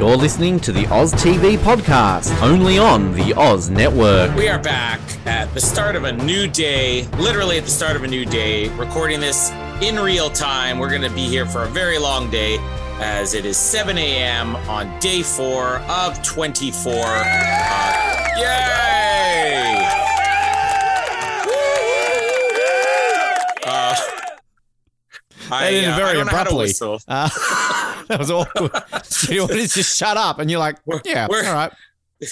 You're listening to the Oz TV podcast, only on the Oz Network. We are back at the start of a new day, literally at the start of a new day, recording this in real time. We're going to be here for a very long day as it is 7 a.m. on day four of 24. Uh, yay! Uh, I, ended uh, I very don't know how to abruptly. that was awkward. to just shut up, and you're like, yeah, we're- all right.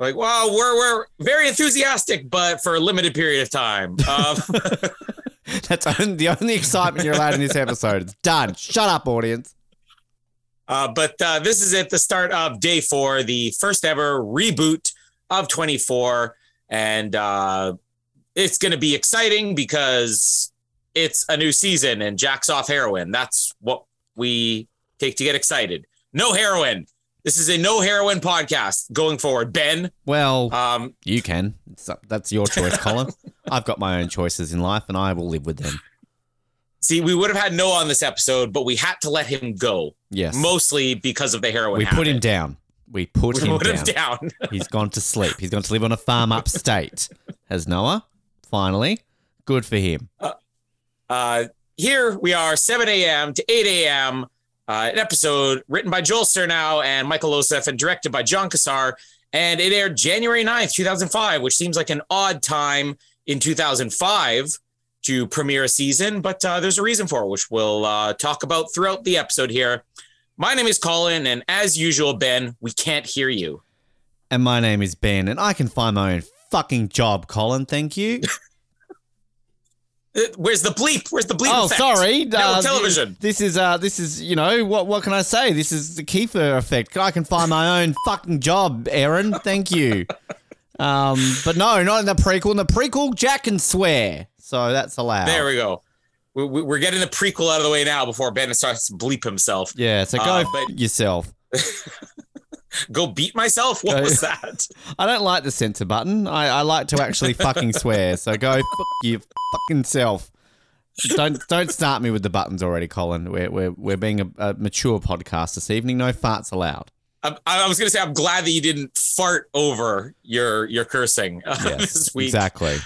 Like, well, we're we're very enthusiastic, but for a limited period of time. Um, That's the only excitement you're allowed in this episode. It's done. Shut up, audience. Uh, but uh, this is at the start of day four, the first ever reboot of 24. And uh, it's going to be exciting because it's a new season and Jack's off heroin. That's what we take to get excited. No heroin. This is a no heroin podcast going forward. Ben, Well, um, you can. That's your choice, Colin. I've got my own choices in life, and I will live with them. see, we would have had Noah on this episode, but we had to let him go, Yes. mostly because of the heroin. we put him down. We put We him put down. him down. He's gone to sleep. He's gone to live on a farm upstate. Has Noah? Finally. Good for him. Uh, here we are, 7 a.m. to 8 a.m. Uh, an episode written by Joel Surnow and Michael Loceff and directed by Jon Cassar. And it aired January 9th, 2005, which seems like an odd time in 2005 to premiere a season, but uh, there's a reason for it, which we'll uh, talk about throughout the episode here. My name is Colin, and as usual, Ben, we can't hear you. And my name is Ben, and I can find my own fucking job, Colin. Thank you. Uh, Where's the bleep? Where's the bleep? oh, effect? sorry. No, Uh, television. This is uh this is, you know, what what can I say? This is the Kiefer effect. I can find my own fucking job, Erin. Thank you. Um, but no, not in the prequel. In the prequel, Jack can swear. So that's allowed. There we go. We- we- We're getting the prequel out of the way now before Ben starts to bleep himself. yeah, so go Uh, but- yourself. Go beat myself? What was that? I don't like the censor button. I, I like to actually fucking swear. So go fuck you fucking self. Don't don't start me with the buttons already, Colin. We're we're, we're being a, a mature podcast this evening. No farts allowed. I, I was going to say, I'm glad that you didn't fart over your your cursing uh, Yes, this week. exactly.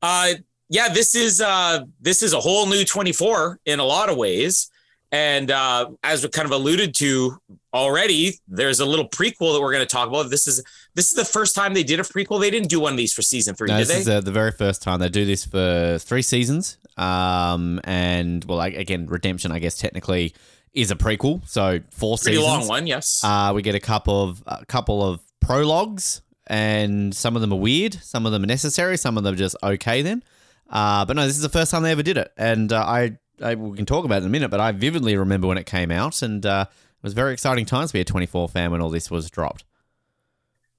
Uh, yeah, this is uh, this is a whole new 24 in a lot of ways, and uh, as we kind of alluded to already, there's a little prequel that we're going to talk about. This is this is the first time they did a prequel. They didn't do one of these for season three, No, did this they? is uh, the very first time they do this for three seasons. Um, and well, again, Redemption, I guess technically is a prequel, so four Pretty seasons. long one, yes. Uh, we get a couple of a couple of prologues, and some of them are weird, some of them are necessary, some of them are just okay. Then, uh, but no, this is the first time they ever did it, and uh, I, I we can talk about it in a minute, but I vividly remember when it came out, and uh, was very exciting times to be a 24 fan when all this was dropped.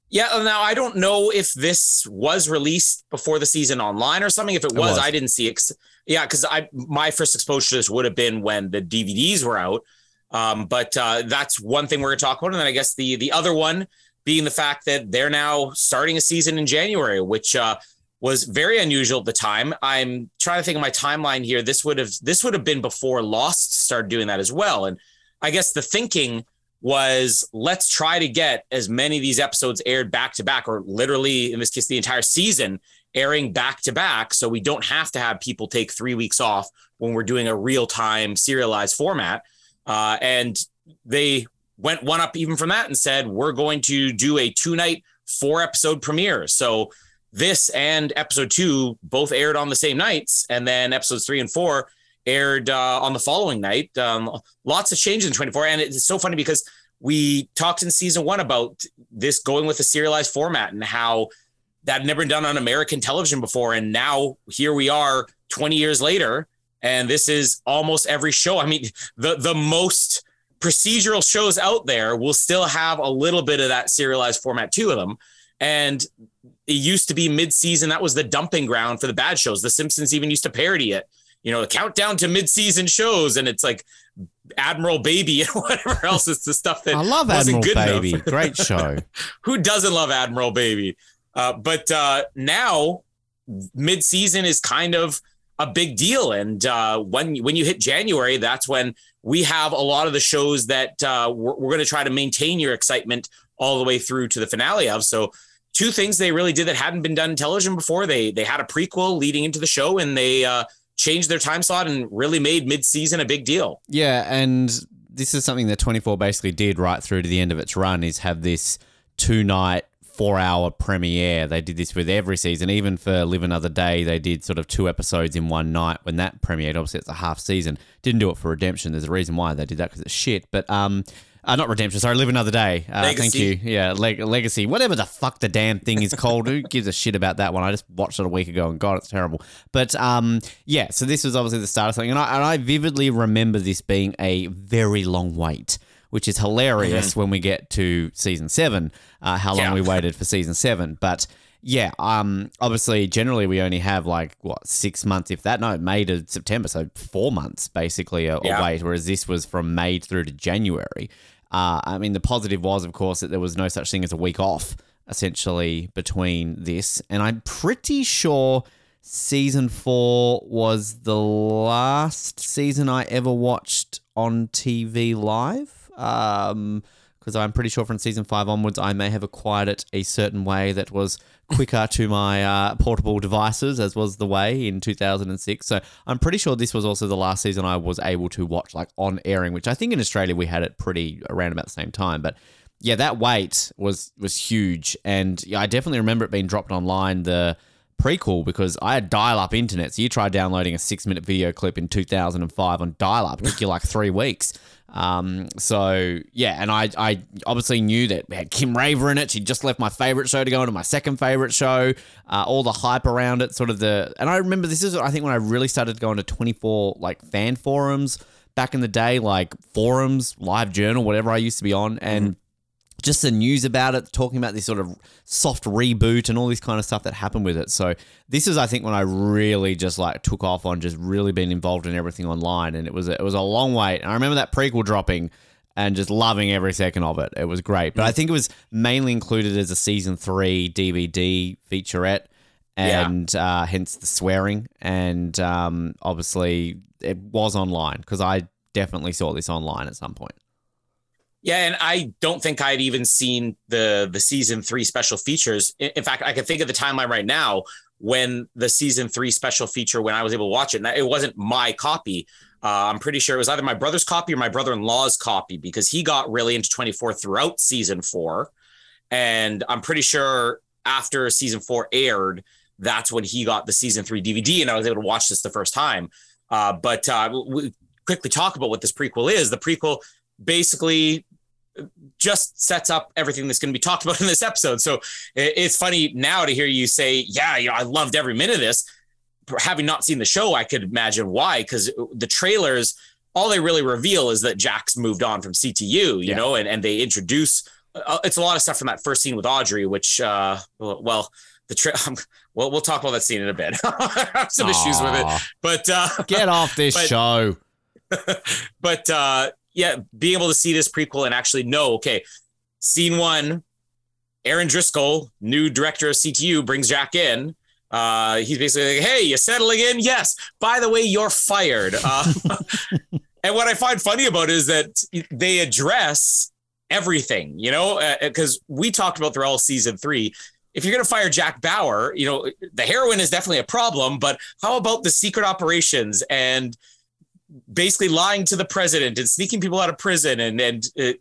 Yeah, uh, now I don't know if this was released before the season online or something. If it was, was. I didn't see it. Yeah, because I my first exposure to this would have been when the DVDs were out. Um, but uh, that's one thing we're going to talk about, and then I guess the the other one being the fact that they're now starting a season in January, which uh, was very unusual at the time. I'm trying to think of my timeline here. This would have this would have been before Lost started doing that as well, and I guess the thinking was let's try to get as many of these episodes aired back to back, or literally in this case, the entire season airing back to back. So we don't have to have people take three weeks off when we're doing a real time serialized format. Uh, and they went one up even from that and said, we're going to do a two night, four episode premiere. So this and episode two both aired on the same nights, and then episodes three and four aired uh, on the following night. Um, lots of changes in 24, and it's so funny because we talked in season one about this going with a serialized format and how that had never been done on American television before, and now here we are 20 years later, and this is almost every show. I mean, the the most procedural shows out there will still have a little bit of that serialized format to of them. And it used to be mid-season. That was the dumping ground for the bad shows. The Simpsons even used to parody it. You know, the countdown to mid-season shows, and it's like Admiral Baby and whatever else. It's the stuff that I love wasn't Admiral good Baby. Great show. Who doesn't love Admiral Baby? Uh, but uh, now mid-season is kind of a big deal, and uh, when when you hit January, that's when we have a lot of the shows that uh, we're, we're going to try to maintain your excitement all the way through to the finale of. So, two things they really did that hadn't been done in television before. They they had a prequel leading into the show, and they uh, changed their time slot and really made mid-season a big deal. Yeah, and this is something that 24 basically did right through to the end of its run is have this two night, four hour premiere. They did this with every season, even for Live Another Day. They did sort of two episodes in one night when that premiered. Obviously, it's a half season. Didn't do it for Redemption. There's a reason why they did that because it's shit. But um, uh, not Redemption. Sorry, Live Another Day. Uh, thank you. Yeah, Leg- Legacy. Whatever the fuck the damn thing is called. Who gives a shit about that one? I just watched it a week ago and God, it's terrible. But um, yeah. So this was obviously the start of something, and I, and I vividly remember this being a very long wait. Which is hilarious when we get to season seven, uh, how long Yeah. we waited for season seven. But yeah, um, obviously, generally we only have like what six months, if that. No, May to September, so four months basically a, a wait. Whereas this was from May through to January. Uh, I mean, the positive was, of course, that there was no such thing as a week off essentially between this, and I'm pretty sure season four was the last season I ever watched on TV live. Um, because I'm pretty sure from season five onwards, I may have acquired it a certain way that was quicker to my uh, portable devices, as was the way in 2006. So I'm pretty sure this was also the last season I was able to watch like on airing, which I think in Australia we had it pretty around about the same time. But yeah, that wait was was huge, and yeah, I definitely remember it being dropped online. The prequel because I had dial-up internet. So you try downloading a six-minute video clip in 2005 on dial-up, it took you like three weeks. Um, so yeah, and I I obviously knew that it had Kim Raver in it. She just left my favorite show to go into my second favorite show. Uh, all the hype around it, sort of the, and I remember this is I think when I really started going to 24 like fan forums back in the day, like forums, live journal, whatever I used to be on, and just the news about it, talking about this sort of soft reboot and all this kind of stuff that happened with it. So this is, I think, when I really just like took off on just really being involved in everything online, and it was a, it was a long wait. And I remember that prequel dropping and just loving every second of it. It was great, but I think it was mainly included as a season three DVD featurette. Yeah. And uh, hence the swearing, and um, obviously it was online because I definitely saw this online at some point. Yeah, and I don't think I'd even seen the the season three special features. In, fact, I can think of the timeline right now when the season three special feature when I was able to watch it. And it wasn't my copy. Uh, I'm pretty sure it was either my brother's copy or my brother-in-law's copy because he got really into 24 throughout season four, and I'm pretty sure after season four aired, that's when he got the season three DVD, and I was able to watch this the first time. Uh, but uh, we quickly talk about what this prequel is. The prequel basically just sets up everything that's going to be talked about in this episode. So it's funny now to hear you say, "Yeah, you know, I loved every minute of this." Having not seen the show, I could imagine why. Because the trailers, all they really reveal is that Jack's moved on from CTU, you Yeah. know, and and they introduce. Uh, it's a lot of stuff from that first scene with Audrey, which, uh, well, the tra- well, we'll talk about that scene in a bit. I have some issues with it, but uh, Get off this But- show. but uh yeah being able to see this prequel and actually know okay scene one erin driscoll new director of ctu brings jack in. Uh he's basically like hey you settling in? Yes. By the way you're fired. Uh, and what i find funny about is that they address everything you know because we talked about through all season three. If you're going to fire Jack Bauer, you know, the heroin is definitely a problem, but how about the secret operations and basically lying to the president and sneaking people out of prison and and uh,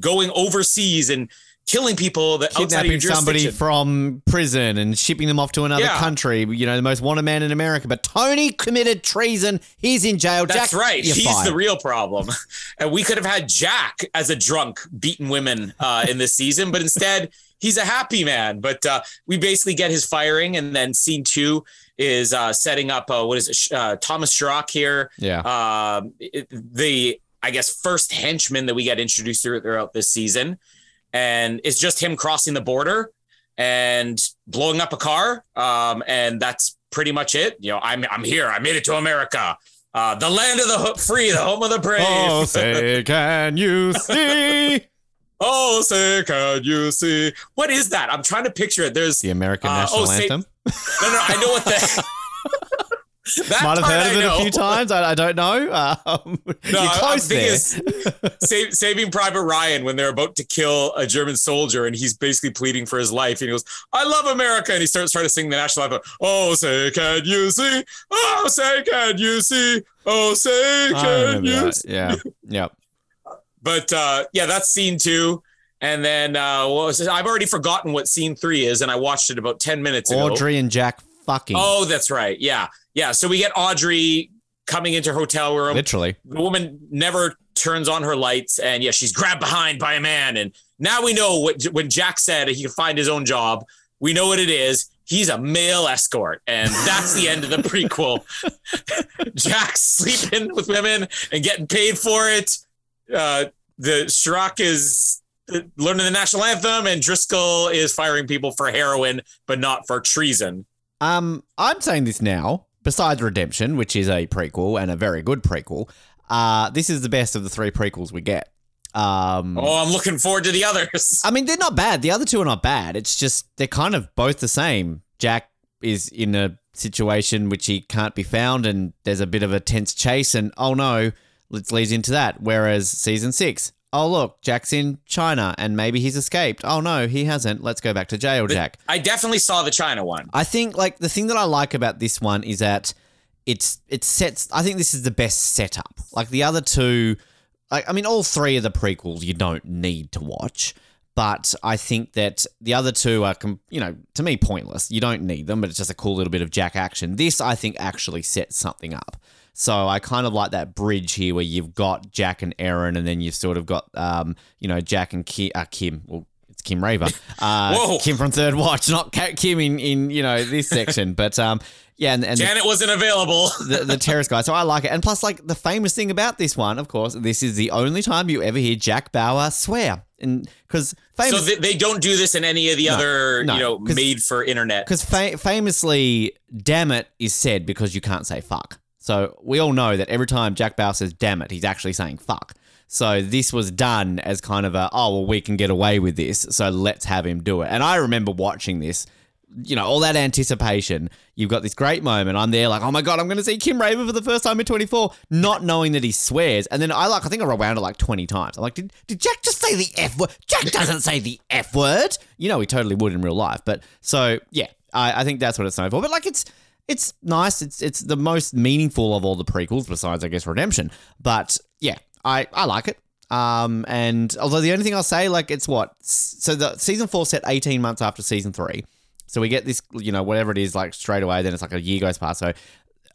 going overseas and killing people that kidnapping somebody from prison and shipping them off to another Yeah. country. You know, the most wanted man in America. But Tony committed treason. He's in jail. That's Jack, right. He's fired. the real problem. And we could have had Jack as a drunk beating women uh, in this season, but instead he's a happy man. But uh, we basically get his firing, and then scene two is uh, setting up uh, what is it? Uh, Thomas Schrock here. Yeah. Um, it- the I guess first henchman that we get introduced through- throughout this season, and it's just him crossing the border and blowing up a car. Um, and that's pretty much it. You know, I'm I'm here. I made it to America. Uh, the land of the free, the home of the brave. Oh, say, can you see Oh, say, can you see? What is that? I'm trying to picture it. There's the American Uh, national oh, say- anthem? No, no. I know what the. that Might have heard of I it know. a few times. I, I don't know. Um, No, you're close there. thinking is Sa- Saving Private Ryan when they're about to kill a German soldier and he's basically pleading for his life and he goes, "I love America," and he starts trying to sing the national anthem. Oh, say can you see? Oh, say can you see? Oh, say can you? that. See? Yeah. yep. But uh, yeah, that's scene two. And then uh, what was it? I've already forgotten what scene three is, and I watched it about ten minutes ago. Audrey and Jack fucking. Oh, that's right. Yeah, yeah. So we get Audrey coming into her hotel room. Literally. the woman never turns on her lights and yeah she's grabbed behind by a man and now we know what when jack said he could find his own job we know what it is he's a male escort and that's the end of the prequel jack's sleeping with women and getting paid for it uh the Shrock is learning the national anthem and driscoll is firing people for heroin but not for treason Um, I'm saying this now. Besides Redemption, which is a prequel and a very good prequel, uh, this is the best of the three prequels we get. Um, oh i'm looking forward to the others I mean, they're not bad. The other two are not bad. It's just they're kind of both the same. Jack is in a situation which he can't be found, and there's a bit of a tense chase, and oh no, let's lead into that. Whereas season six, oh look, Jack's in China, and maybe he's escaped. Oh no, he hasn't. Let's go back to jail, Jack. i definitely saw the china one I think like the thing that I like about this one is that it's it sets. I think this is the best setup. Like the other two, like I mean, all three of the prequels you don't need to watch, but I think that the other two are, you know, to me pointless. You don't need them, but it's just a cool little bit of Jack action. This I think actually sets something up. So I kind of like that bridge here where you've got Jack and Erin, and then you've sort of got, um, you know, Jack and Ki- uh, Kim. Well, it's Kim Raver. Uh, Whoa. Kim from Third Watch, not Kim in, in you know this section, but um, yeah, and, and the, wasn't available the, the terrorist guy. So I like it, and plus, like the famous thing about this one, of course, this is the only time you ever hear Jack Bauer swear, and because famous. So they, they don't do this in any of the No, other, no, you know made for internet. Because fa- famously, damn it is said because you can't say fuck. So we all know that every time Jack Bauer says damn it, he's actually saying fuck. So this was done as kind of a, oh, well, we can get away with this. So let's have him do it. And I remember watching this, you know, all that anticipation. You've got this great moment. I'm there like, oh my God, I'm going to see Kim Raver for the first time in 24, not knowing that he swears. And then I like, I think I rewound it like 20 times. I'm like, did, did Jack just say the F word? Jack doesn't say the F word. You know, he totally would in real life. But so, yeah, I, I think that's what it's known for. But like, it's, it's nice. It's it's the most meaningful of all the prequels, besides I guess Redemption. But yeah, I I like it. Um, and although the only thing I'll say, like, it's what so the season four set eighteen months after season three, so we get this, you know, whatever it is, like straight away. Then it's like a year goes past. So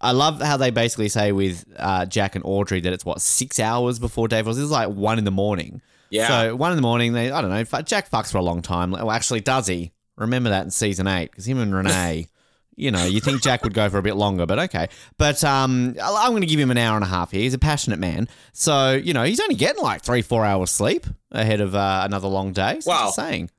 I love how they basically say with uh, Jack and Audrey that it's what six hours before Dave was. This is like one in the morning. Yeah. So one in the morning, they I don't know. Jack fucks for a long time. Well, actually, does he? Remember that in season eight because him and Renee. You know, you think Jack would go for a bit longer, but okay. But um, I'm going to give him an hour and a half here. He's a passionate man, so you know he's only getting like three, four hours sleep ahead of uh, another long day. So Wow. saying.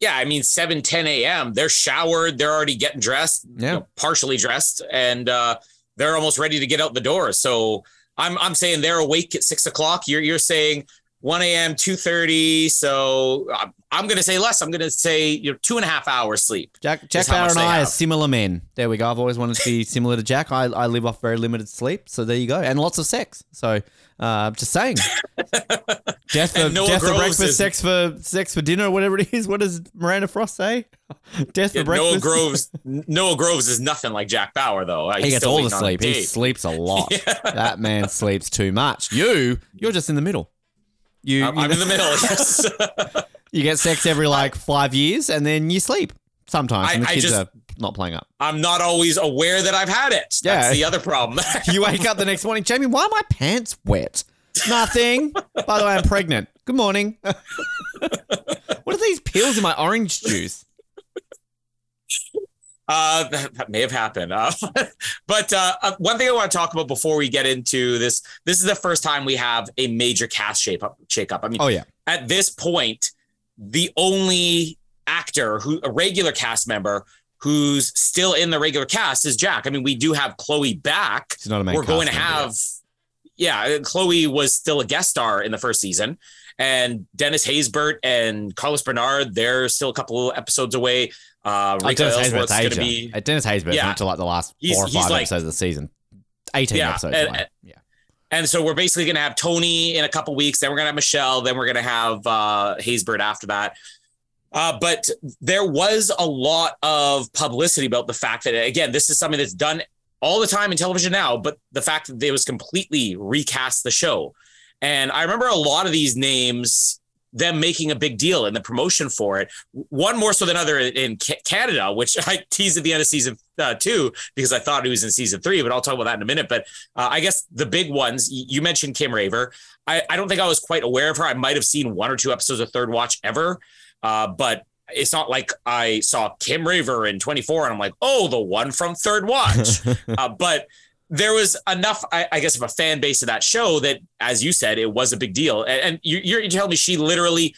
yeah, I mean, 7, 10 a.m. They're showered. They're already getting dressed, you Yeah. know, partially dressed, and uh, they're almost ready to get out the door. So I'm, I'm saying they're awake at six o'clock. You're, you're saying 1 a.m., 2.30. So I'm, I'm going to say less. I'm going to say you know, two and a half hours sleep. Jack, Jack Bauer and I are have. similar men. There we go. I've always wanted to be similar to Jack. I, I live off very limited sleep, so there you go, and lots of sex. So, uh, just saying, death for death for breakfast, is- sex for sex for dinner, whatever it is. What does Miranda Frost say? Death for Yeah, breakfast. Noah Groves, Noah Groves is nothing like Jack Bauer though. Uh, He gets all the sleep. He sleeps a lot. That man sleeps too much. You, you're just in the middle. You, I'm, you I'm in the middle. Yes. You get sex every like five years, and then you sleep sometimes, and the I- I kids just- are not playing up. I'm not always aware that I've had it. That's Yeah. the other problem. You wake up the next morning, Jamie. Why are my pants wet? Nothing. By the way, I'm pregnant. Good morning. what are these pills in my orange juice? Uh, that, that may have happened. Uh, but uh, uh, one thing I want to talk about before we get into this, this is the first time we have a major cast shape up, shake up. I mean, Oh yeah, at this point, the only actor who a regular cast member who's still in the regular cast is Jack. I mean, we do have Chloe back. she's not a main. We're going to have, yeah, Chloe was still a guest star in the first season. And Dennis Haysbert and Carlos Bernard, they're still a couple episodes away. Uh, yet. Oh, Dennis Ellsworth's going to be uh, Dennis Haysbert's Yeah. to like the last four or five like- episodes of the season. Eighteen Yeah, episodes. and- and- yeah. And so we're basically going to have Tony in a couple weeks. Then we're going to have Michelle. Then we're going to have uh, Haysbert after that. Uh, but there was a lot of publicity about the fact that, again, this is something that's done all the time in television now, but the fact that they was completely recast the show. And I remember a lot of these names, them making a big deal in the promotion for it. One more so than other in Canada, which I teased at the end of season uh, two because I thought it was in season three, but I'll talk about that in a minute. But uh, I guess the big ones, you mentioned Kim Raver. I, I don't think I was quite aware of her. I might have seen one or two episodes of Third Watch ever, uh, but it's not like I saw Kim Raver in 24 and I'm like, oh, the one from Third Watch. uh, but there was enough, I, I guess, of a fan base of that show that, as you said, it was a big deal. And, and you, you're, telling me she literally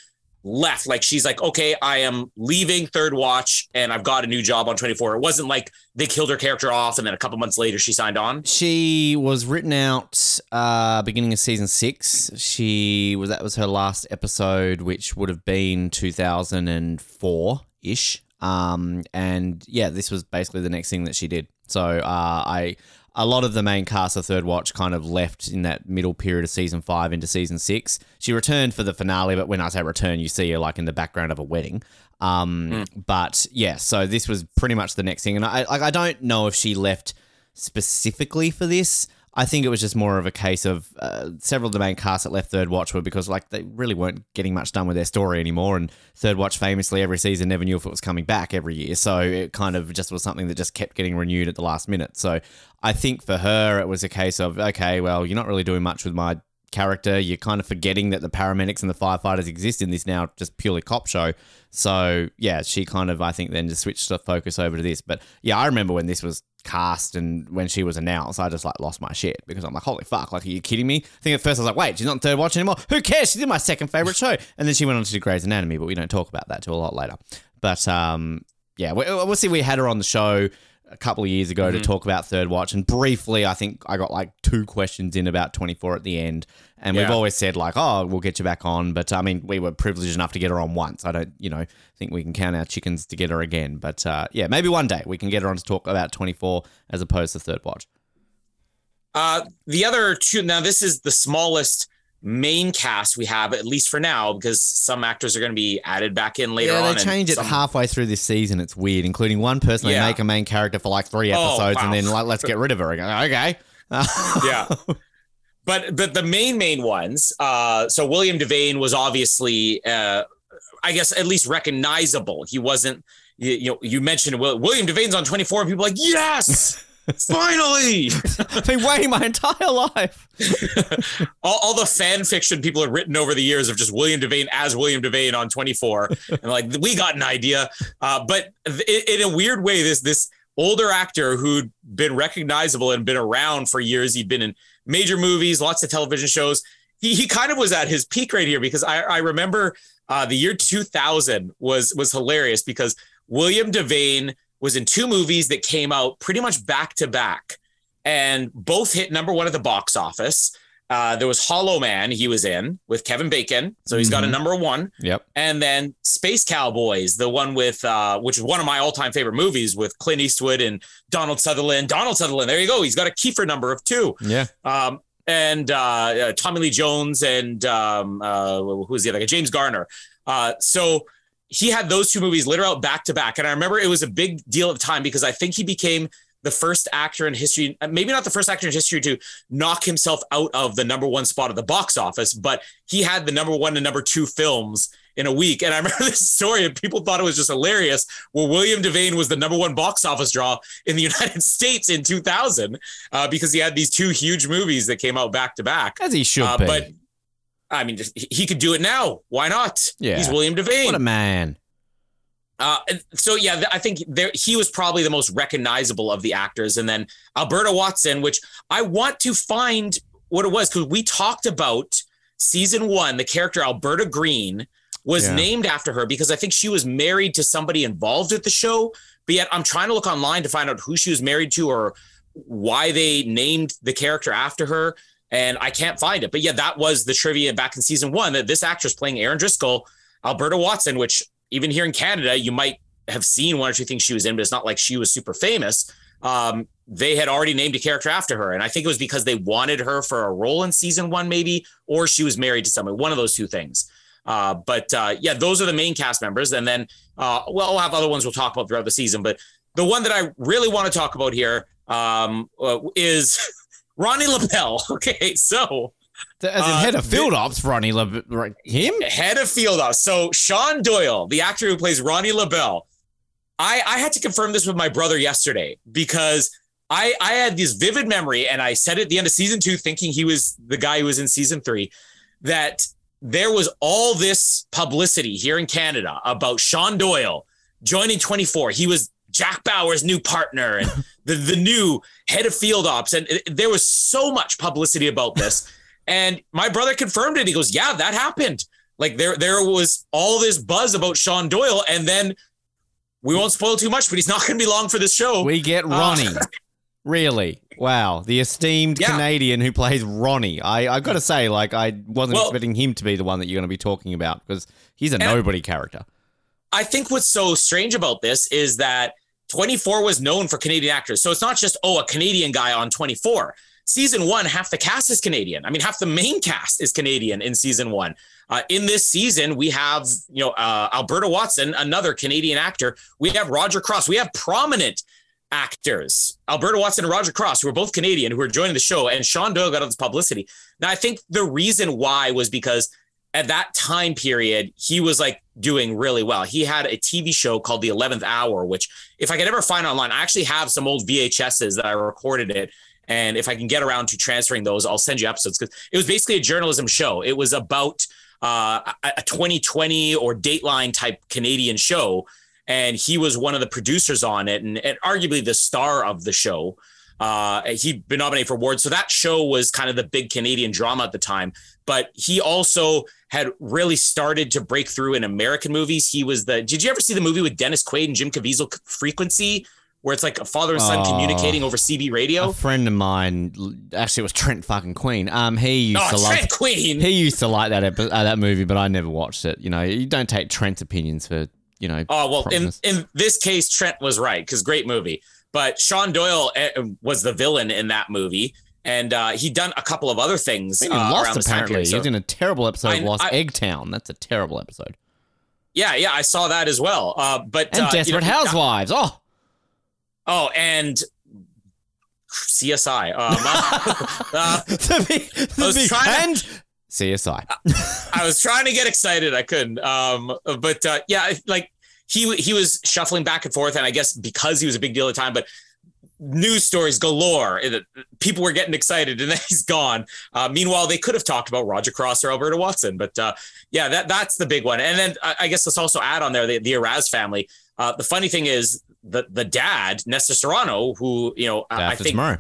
left. Like she's like, okay, I am leaving Third Watch and I've got a new job on 24. It wasn't like they killed her character off and then a couple months later she signed on. She was written out uh, beginning of season six. She was that was her last episode, which would have been two thousand and four ish. Um, and yeah, this was basically the next thing that she did. So uh, I a lot of the main cast of Third Watch kind of left in that middle period of season five into season six. She returned for the finale, but when I say return, you see her like in the background of a wedding. Um, but yeah, so this was pretty much the next thing, and I like I don't know if she left specifically for this. I think it was just more of a case of uh, several of the main casts that left Third Watch were because like they really weren't getting much done with their story anymore, and Third Watch famously every season never knew if it was coming back every year, so it kind of just was something that just kept getting renewed at the last minute. So I think for her it was a case of okay, well you're not really doing much with my character. You're kind of forgetting that the paramedics and the firefighters exist in this now just purely cop show. So yeah, she kind of I think then just switched the focus over to this. But yeah, I remember when this was cast and when she was announced, I just like lost my shit because I'm like, holy fuck, like are you kidding me? I think at first I was like, wait, she's not in third watch anymore. Who cares? She's in my second favorite show. And then she went on to do Grey's Anatomy, but we don't talk about that till a lot later. But um, yeah, we, obviously we had her on the show a couple of years ago to talk about Third Watch, and briefly, I think I got like two questions in about 24 at the end, and we've always said like, oh, we'll get you back on, but I mean, we were privileged enough to get her on once. I don't, you know, think we can count our chickens to get her again, but uh, yeah, maybe one day we can get her on to talk about 24 as opposed to Third Watch. Uh, the other two, now this is the smallest main cast we have, at least for now, because some actors are going to be added back in later yeah, on. they and change it some- halfway through this season. It's weird, including one person Yeah. they make a main character for like three episodes, and wow. then like, let's get rid of her. Okay. yeah. But but the main main ones. Uh, so William Devane was obviously, uh, I guess, at least recognizable. He wasn't. You, you know, you mentioned Will, William Devane's on twenty four, and people like, yes, finally. I've been waiting my entire life. all, all the fan fiction people have written over the years of just William Devane as William Devane on 24, and like we got an idea. Uh, but th- in a weird way, this this older actor who'd been recognizable and been around for years, he'd been in major movies, lots of television shows. He, he kind of was at his peak right here because I, I remember uh, the year 2000 was was hilarious because William Devane was in two movies that came out pretty much back to back and both hit number one at the box office. Uh, there was Hollow Man he was in with Kevin Bacon, so he's got a Mhm. number one, Yep. and then Space Cowboys, the one with uh, which is one of my all-time favorite movies with Clint Eastwood and Donald Sutherland. Donald Sutherland, there you go, he's got a Kiefer number of two, Yeah. um, and uh, uh, Tommy Lee Jones and um, uh, who's the other guy? James Garner. Uh, so he had those two movies literally out back to back, and I remember it was a big deal at the time because I think he became the first actor in history, maybe not the first actor in history to knock himself out of the number one spot at the box office, but he had the number one and number two films in a week. And I remember this story, and people thought it was just hilarious. Well, William Devane was the number one box office draw in the United States in 2000 uh, because he had these two huge movies that came out back to back. As he should Uh, be. but I mean, just, he could do it now. Why not? Yeah. He's William Devane. what a man. Uh, so yeah, I think there he was probably the most recognizable of the actors, and then Alberta Watson, which I want to find what it was because we talked about season one. The character Alberta Green was Yeah. named after her because I think she was married to somebody involved with the show. But yet, I'm trying to look online to find out who she was married to or why they named the character after her, and I can't find it. But yeah, that was the trivia back in season one that this actress playing Erin Driscoll, Alberta Watson, which even here in Canada, you might have seen one or two things she was in, but it's not like she was super famous. Um, they had already named a character after her. And I think it was because they wanted her for a role in season one, maybe, or she was married to someone, one of those two things. Uh, but uh, yeah, those are the main cast members. And then, uh, well, have other ones we'll talk about throughout the season. But the one that I really want to talk about here um, uh, is Ronnie Lobell. Okay, so As in Uh, head of field ops, Ronnie, Le- right, him? head of field ops. So Shawn Doyle, the actor who plays Ronnie Lobell, I, I had to confirm this with my brother yesterday because I, I had this vivid memory, and I said at the end of season two, thinking he was the guy who was in season three, that there was all this publicity here in Canada about Shawn Doyle joining 24. He was Jack Bauer's new partner and the, the new head of field ops. And it- there was so much publicity about this. And my brother confirmed it. He goes, Yeah, that happened. Like there, there was all this buzz about Shawn Doyle, and then we won't spoil too much, but he's not going to be long for this show. We get uh, Ronnie. really? Wow. The esteemed Yeah. Canadian who plays Ronnie. I, I've got to say, like, I wasn't Well- expecting him to be the one that you're going to be talking about because he's a nobody character. I think what's so strange about this is that 24 was known for Canadian actors. So it's not just, oh, a Canadian guy on 24. Season one, half the cast is Canadian. I mean, half the main cast is Canadian in season one. Uh, in this season, we have, you know, uh, Alberta Watson, another Canadian actor. We have Roger Cross. We have prominent actors, Alberta Watson and Roger Cross, who are both Canadian, who are joining the show. And Shawn Doyle got all this publicity. Now, I think the reason why was because at that time period, he was like doing really well. He had a TV show called The 11th Hour, which, if I could ever find online, I actually have some old VHSs that I recorded it. And if I can get around to transferring those, I'll send you episodes because it was basically a journalism show. It was about uh, a a 2020 or Dateline type Canadian show. And he was one of the producers on it and, and arguably the star of the show. Uh, he'd been nominated for awards. So that show was kind of the big Canadian drama at the time. But he also had really started to break through in American movies. He was the. Did you ever see the movie with Dennis Quaid and Jim Caviezel, Frequency, where it's like a father and son Oh. communicating over CB radio? A friend of mine, actually, it was Trent fucking Queen. Um, he used Oh, to love. Trent Queen. He used to like that epi- uh, that movie, but I never watched it. You know, you don't take Trent's opinions for you know. Oh well, in in this case, Trent was right because great movie. But Shawn Doyle uh, was the villain in that movie, and uh, he'd done a couple of other things. Uh, around lost apparently. period. he So- in a terrible episode I- of Lost I- Eggtown. That's a terrible episode. yeah, yeah, I saw that as well. Uh, but And uh, you Desperate know, Housewives. Oh, Oh, and CSI. Um, uh, the big, the I was trying and CSI. I was trying to get excited, I couldn't. Um, but uh, yeah, like he he was shuffling back and forth, and I guess because he was a big deal at the time, but news stories galore. People were getting excited, and then he's gone. Uh, meanwhile, they could have talked about Roger Cross or Alberta Watson, but uh, yeah, that that's the big one. And then I, I guess let's also add on there the, the Araz family. Uh, the funny thing is the the dad Nestor Serrano, who you know I- I think tomorrow.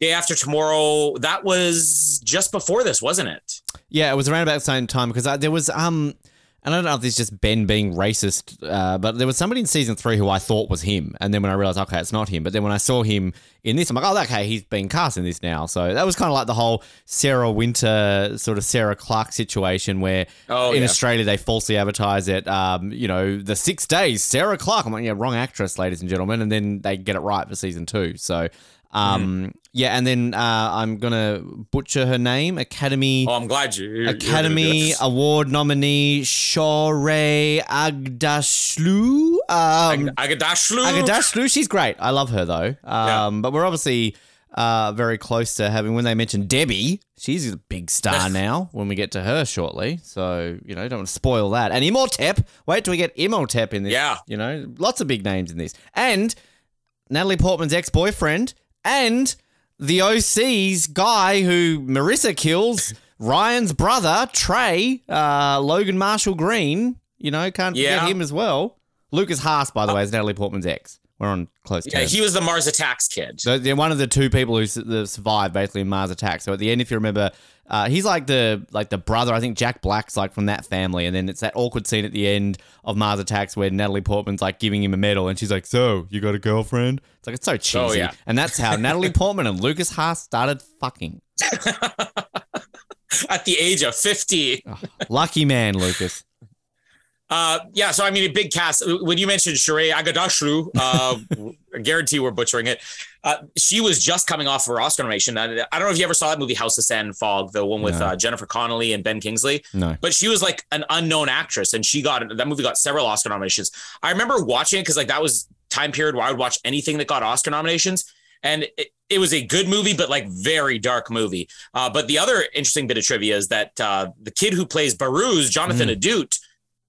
day after tomorrow, that was just before this, wasn't it? Yeah, it was around about the same time because there was um, and I don't know if this is just Ben being racist, uh, but there was somebody in season three who I thought was him, and then when I realized, okay, it's not him. But then when I saw him in this, I'm like, oh, okay, he's been cast in this now. So that was kind of like the whole Sarah Wynter sort of Sarah Clarke situation where Oh, in yeah. Australia they falsely advertise it. Um, you know, the six days Sarah Clarke. I'm like, yeah, wrong actress, ladies and gentlemen, and then they get it right for season two. So. Um, yeah, and then uh, I'm gonna butcher her name. Academy Oh, I'm glad you. you're- you're gonna do Academy. Award nominee Shohreh Aghdashloo. Um, Agadashlu. Aghdashloo, she's great. I love her though. Um, but we're obviously uh, very close to having when they mentioned Debbie. She's a big star now. When we get to her shortly, so you know, don't want to spoil that. And Imhotep. Wait till we get Imhotep in this. Yeah. you know, lots of big names in this. And Natalie Portman's ex-boyfriend and the OC's guy who Marissa kills, Ryan's brother, Trey, uh, Logan Marshall Green. You know, can't Yeah. forget him as well. Lukas Haas, by the way, is Natalie Portman's ex. We're on close Yeah, terms. he was the Mars Attacks kid. so they're one of the two people who survived basically in Mars Attacks. So at the end, if you remember, uh, he's like the like the brother. I think Jack Black's like from that family, and then it's that awkward scene at the end of Mars Attacks where Natalie Portman's like giving him a medal, and she's like, "So you got a girlfriend?" It's like it's so cheesy, Oh, yeah. and that's how Natalie Portman and Lukas Haas started fucking. At the age of 50. Lucky man, Lukas. Uh, yeah, so I mean, a big cast. When you mentioned Sheree Agadashlu, uh, I guarantee we're butchering it. Uh, she was just coming off her Oscar nomination. I, I don't know if you ever saw that movie House of Sand and Fog, the one with No. uh, Jennifer Connelly and Ben Kingsley. No, But she was like an unknown actress, and she got that movie got several Oscar nominations. I remember watching it because like that was time period where I would watch anything that got Oscar nominations, and it, it was a good movie, but like very dark movie. Uh, but the other interesting bit of trivia is that uh, the kid who plays Behrooz, Jonathan Ahdout,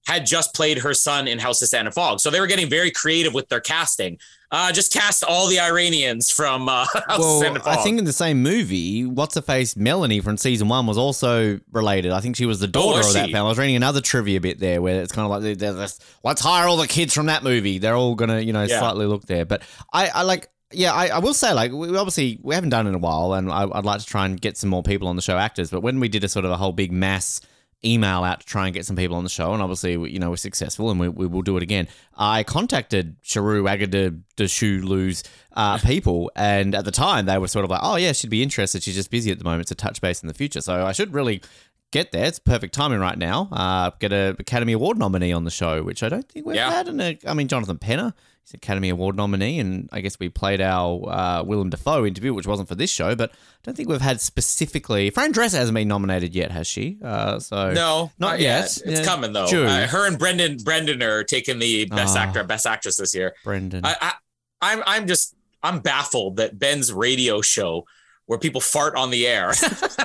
had just played her son in House of Sand and Fog, so they were getting very creative with their casting. Uh, just cast all the Iranians from uh, House of well, Sand and Fog. I think in the same movie, what's her face Melanie from season one was also related. I think she was the daughter was of that family. I was reading another trivia bit there where it's kind of like let's hire all the kids from that movie. They're all gonna you know Yeah. slightly look there. But I, I like. Yeah, I, I will say, like, we obviously we haven't done it in a while, and I, I'd like to try and get some more people on the show, actors. But when we did a sort of a whole big mass email out to try and get some people on the show, and obviously, we- you know, we're successful, and we, we will do it again. I contacted Sharu Agada Deshulu's uh, people, and at the time, they were sort of like, "Oh yeah, she'd be interested. She's just busy at the moment to touch base in the future." So I should really get there. It's perfect timing right now. Uh, get an Academy Award nominee on the show, which I don't think we've Yeah. had. And I mean, Jonathan Penner, he's Academy Award nominee, and I guess we played our uh, Willem Dafoe interview, which wasn't for this show, but I don't think we've had specifically. Fran Drescher hasn't been nominated yet, has she? Uh, so No, Not yet. It's Yeah. coming though. Uh, her and Brendan Brendan are taking the best Oh. actor, best actress this year. Brendan. I, I, I'm I'm just I'm baffled that Ben's radio show where people fart on the air.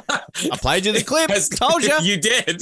I played you the clip. has- Told you. you did.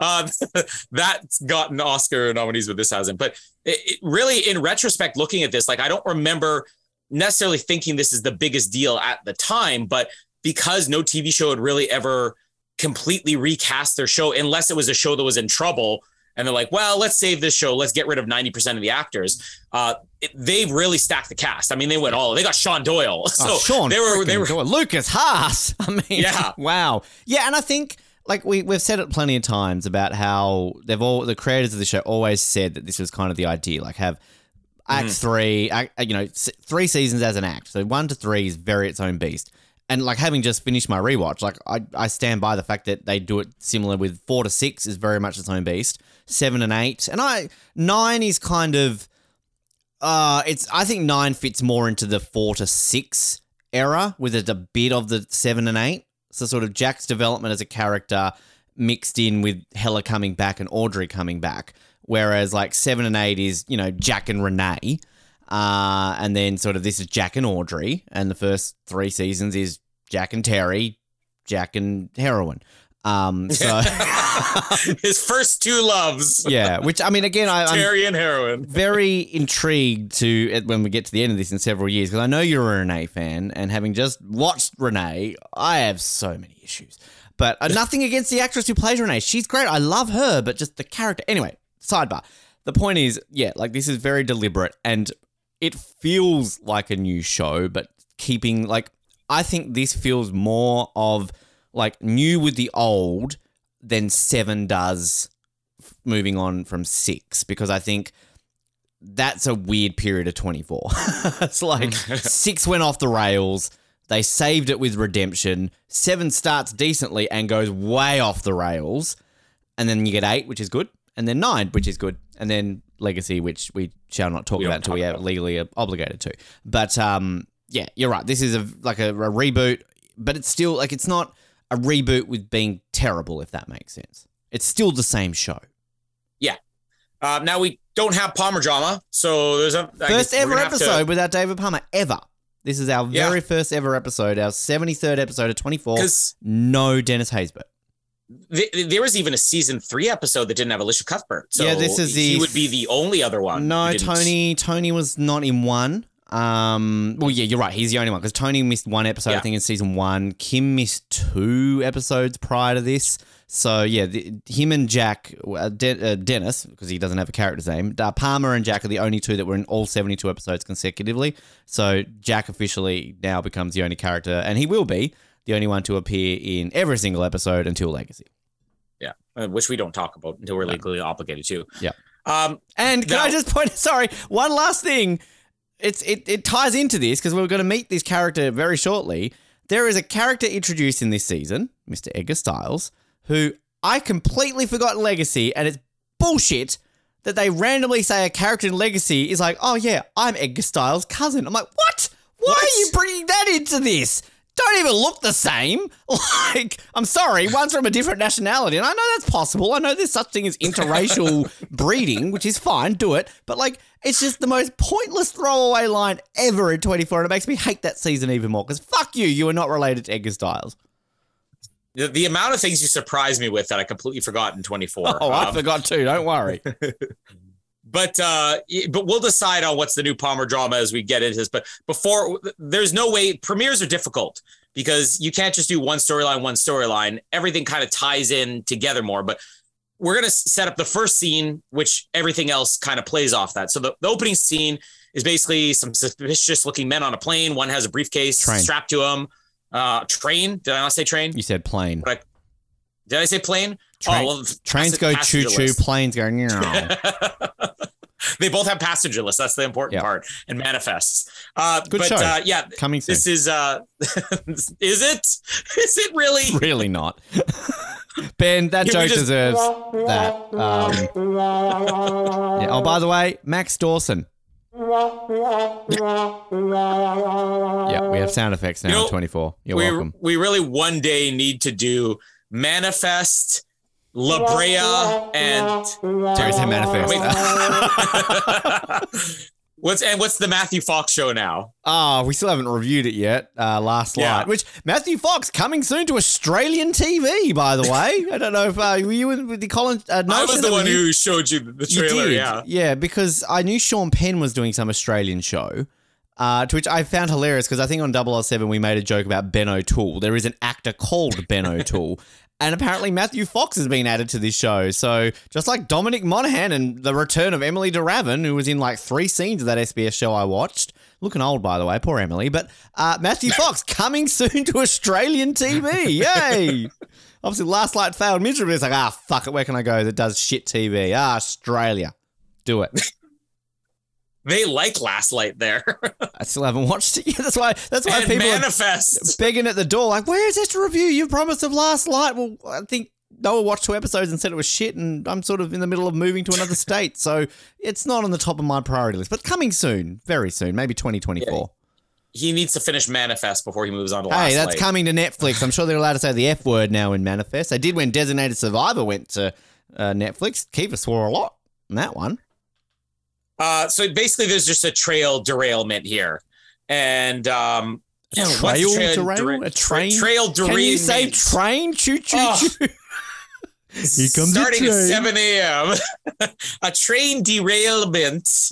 Um, that's gotten Oscar nominees, but this hasn't. But it, it really, in retrospect, looking at this, like I don't remember necessarily thinking this is the biggest deal at the time, but because no TV show had really ever completely recast their show, unless it was a show that was in trouble, and they're like, "Well, let's save this show. Let's get rid of ninety percent of the actors." Uh, it, they've really stacked the cast. I mean, they went all. They got Shawn Doyle, so oh, Sean, they were they were Doyle. Lukas Haas. I mean, Yeah. wow, yeah, and I think like we we've said it plenty of times about how they've all the creators of the show always said that this was kind of the idea, like have act three, act, you know, three seasons as an act. So one to three is very its own beast. And like having just finished my rewatch, like I, I stand by the fact that they do it similar with four to six is very much its own beast. Seven and eight, and I nine is kind of uh, it's. I think nine fits more into the four to six era, with it a bit of the seven and eight. So sort of Jack's development as a character mixed in with Heller coming back and Audrey coming back. Whereas like seven and eight is you know Jack and Renee, uh, and then sort of this is Jack and Audrey, and the first three seasons is Jack and Terry, Jack and heroin. Um, so his first two loves. yeah, which I mean, again, I, I'm Terry and heroin. very intrigued to when we get to the end of this in several years because I know you're a Renee fan, and having just watched Renee, I have so many issues. But uh, nothing against the actress who plays Renee; she's great. I love her, but just the character. Anyway, sidebar. The point is, yeah, like this is very deliberate, and it feels like a new show, but keeping like I think this feels more of like new with the old than Seven does f- moving on from six because I think that's a weird period of 24. it's like six went off the rails. They saved it with redemption. Seven starts decently and goes way off the rails. And then you get eight, which is good. And then nine, which is good. And then Legacy, which we shall not talk We about until we are about. legally obligated to. But um, yeah, you're right. This is a like a, a reboot, but it's still like it's not a reboot with being terrible, if that makes sense. It's still the same show. Yeah. Uh, now we don't have Palmer drama, so there's a I First ever episode without David Palmer ever. This is our Yeah. very first ever episode, our 73rd episode of twenty four. No Dennis Haysbert. th- there was even a season three episode that didn't have Elisha Cuthbert. So Yeah, this is he the- would be the only other one. No, Tony. Tony was not in one. Um, well, yeah, you're right. He's the only one because Tony missed one episode, I think, in season one. Kim missed two episodes prior to this. So yeah, the, him and Jack, uh, De- uh, Dennis, because he doesn't have a character's name. Uh, Palmer and Jack are the only two that were in all 72 episodes consecutively. So Jack officially now becomes the only character, and he will be the only one to appear in every single episode until Legacy. Yeah, uh, which we don't talk about until we're legally obligated to. Yeah. Um, And can I just point? Sorry, one last thing. It's it, it ties into this because we're going to meet this character very shortly. There is a character introduced in this season, Mr. Edgar Stiles, who I completely forgot Legacy, and it's bullshit that they randomly say a character in Legacy is like, oh yeah, I'm Edgar Stiles' cousin. I'm like, what? Why What? are you bringing that into this? Don't even look the same. Like, I'm sorry, one's from a different nationality, and I know that's possible. I know there's such thing as interracial breeding, which is fine, do it. But like, it's just the most pointless throwaway line ever in 24, and it makes me hate that season even more. Because fuck you, you are not related to Edgar Stiles. the, the amount of things you surprised me with that I completely forgot in 24. Oh, I Um, forgot too. Don't worry. but uh but we'll decide on what's the new Palmer drama as we get into this. But before there's no way premieres are difficult because you can't just do one storyline, one storyline. Everything kind of ties in together more. But we're gonna set up the first scene, which everything else kind of plays off that. So the, the opening scene is basically some suspicious looking men on a plane. One has a briefcase Train. strapped to him. Uh train. Did I not say train? You said plane. Did I say plane? Train- oh, well, Trains go choo choo, planes go. they both have passenger lists. That's the important Yeah. part and manifests. Uh, Good but show. Uh, yeah, Coming soon. this is uh, is it? Is it really? really not. ben, that we joke just- deserves that. Um, yeah. Oh, by the way, Max Dawson. Yeah, we have sound effects now. You know, 24. You're we welcome. we really one day need to do manifest, La Brea, and Jerry said manifest. what's and what's the Matthew Fox show now? Oh, we still haven't reviewed it yet. Uh, Last Yeah. Light, which Matthew Fox coming soon to Australian TV. By the way, I don't know if uh, were you with, the Colin. Uh, I was the one you- who showed you the You trailer. did, Yeah. yeah, because I knew Sean Penn was doing some Australian show. Uh, to which I found hilarious because I think on 007 we made a joke about Ben O'Toole. There is an actor called Ben O'Toole, and apparently Matthew Fox has been added to this show. So just like Dominic Monaghan and the return of Emilie de Ravin, who was in like three scenes of that SBS show I watched. Looking old, by the way, poor Emily. But uh, Matthew Fox coming soon to Australian TV. Yay! Obviously, Last Light failed miserably. It's like, ah, fuck it. Where can I go that does shit TV? Ah, Australia. Do it. They like Last Light there. I still haven't watched it yet. That's why. That's why and people are manifest. begging at the door, like, "Where's this review? You promised of Last Light." Well, I think Noah watched two episodes and said it was shit, and I'm sort of in the middle of moving to another state, so it's not on the top of my priority list. But coming soon, very soon, maybe 2024. He needs to finish Manifest before he moves on to Last Hey, that's Light. coming to Netflix. I'm sure they're allowed to say the F word now in Manifest. They did when Designated Survivor went to uh, Netflix. Kiefer swore a lot in that one. Uh, so basically, there's just a trail derailment here, and um, A trail the derail? dera- A train? trail derailment. Can you say train? Choo choo Oh. choo. Here comes starting at train. 7 a.m. a train derailment.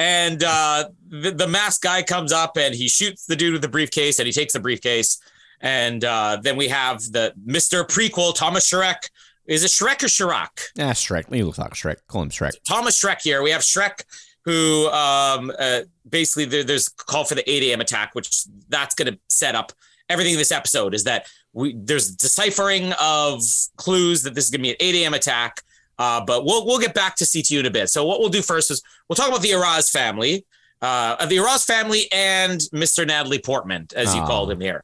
And uh, the, the masked guy comes up and he shoots the dude with the briefcase and he takes the briefcase. And uh, then we have the Mr. Prequel, Thomas Shrek. Is it Shrek or Shrek? Ah, Shrek. He looks like Shrek. Call him Shrek. Thomas Shrek here. We have Shrek, who um, uh, basically there, there's a call for the 8 a.m. attack, which that's going to set up everything in this episode. Is that we there's deciphering of clues that this is going to be an 8 a.m. attack. Uh, but we'll we'll get back to CTU in a bit. So what we'll do first is we'll talk about the Araz family, uh, the Araz family, and Mr. Natalie Portman, as you Oh. called him here.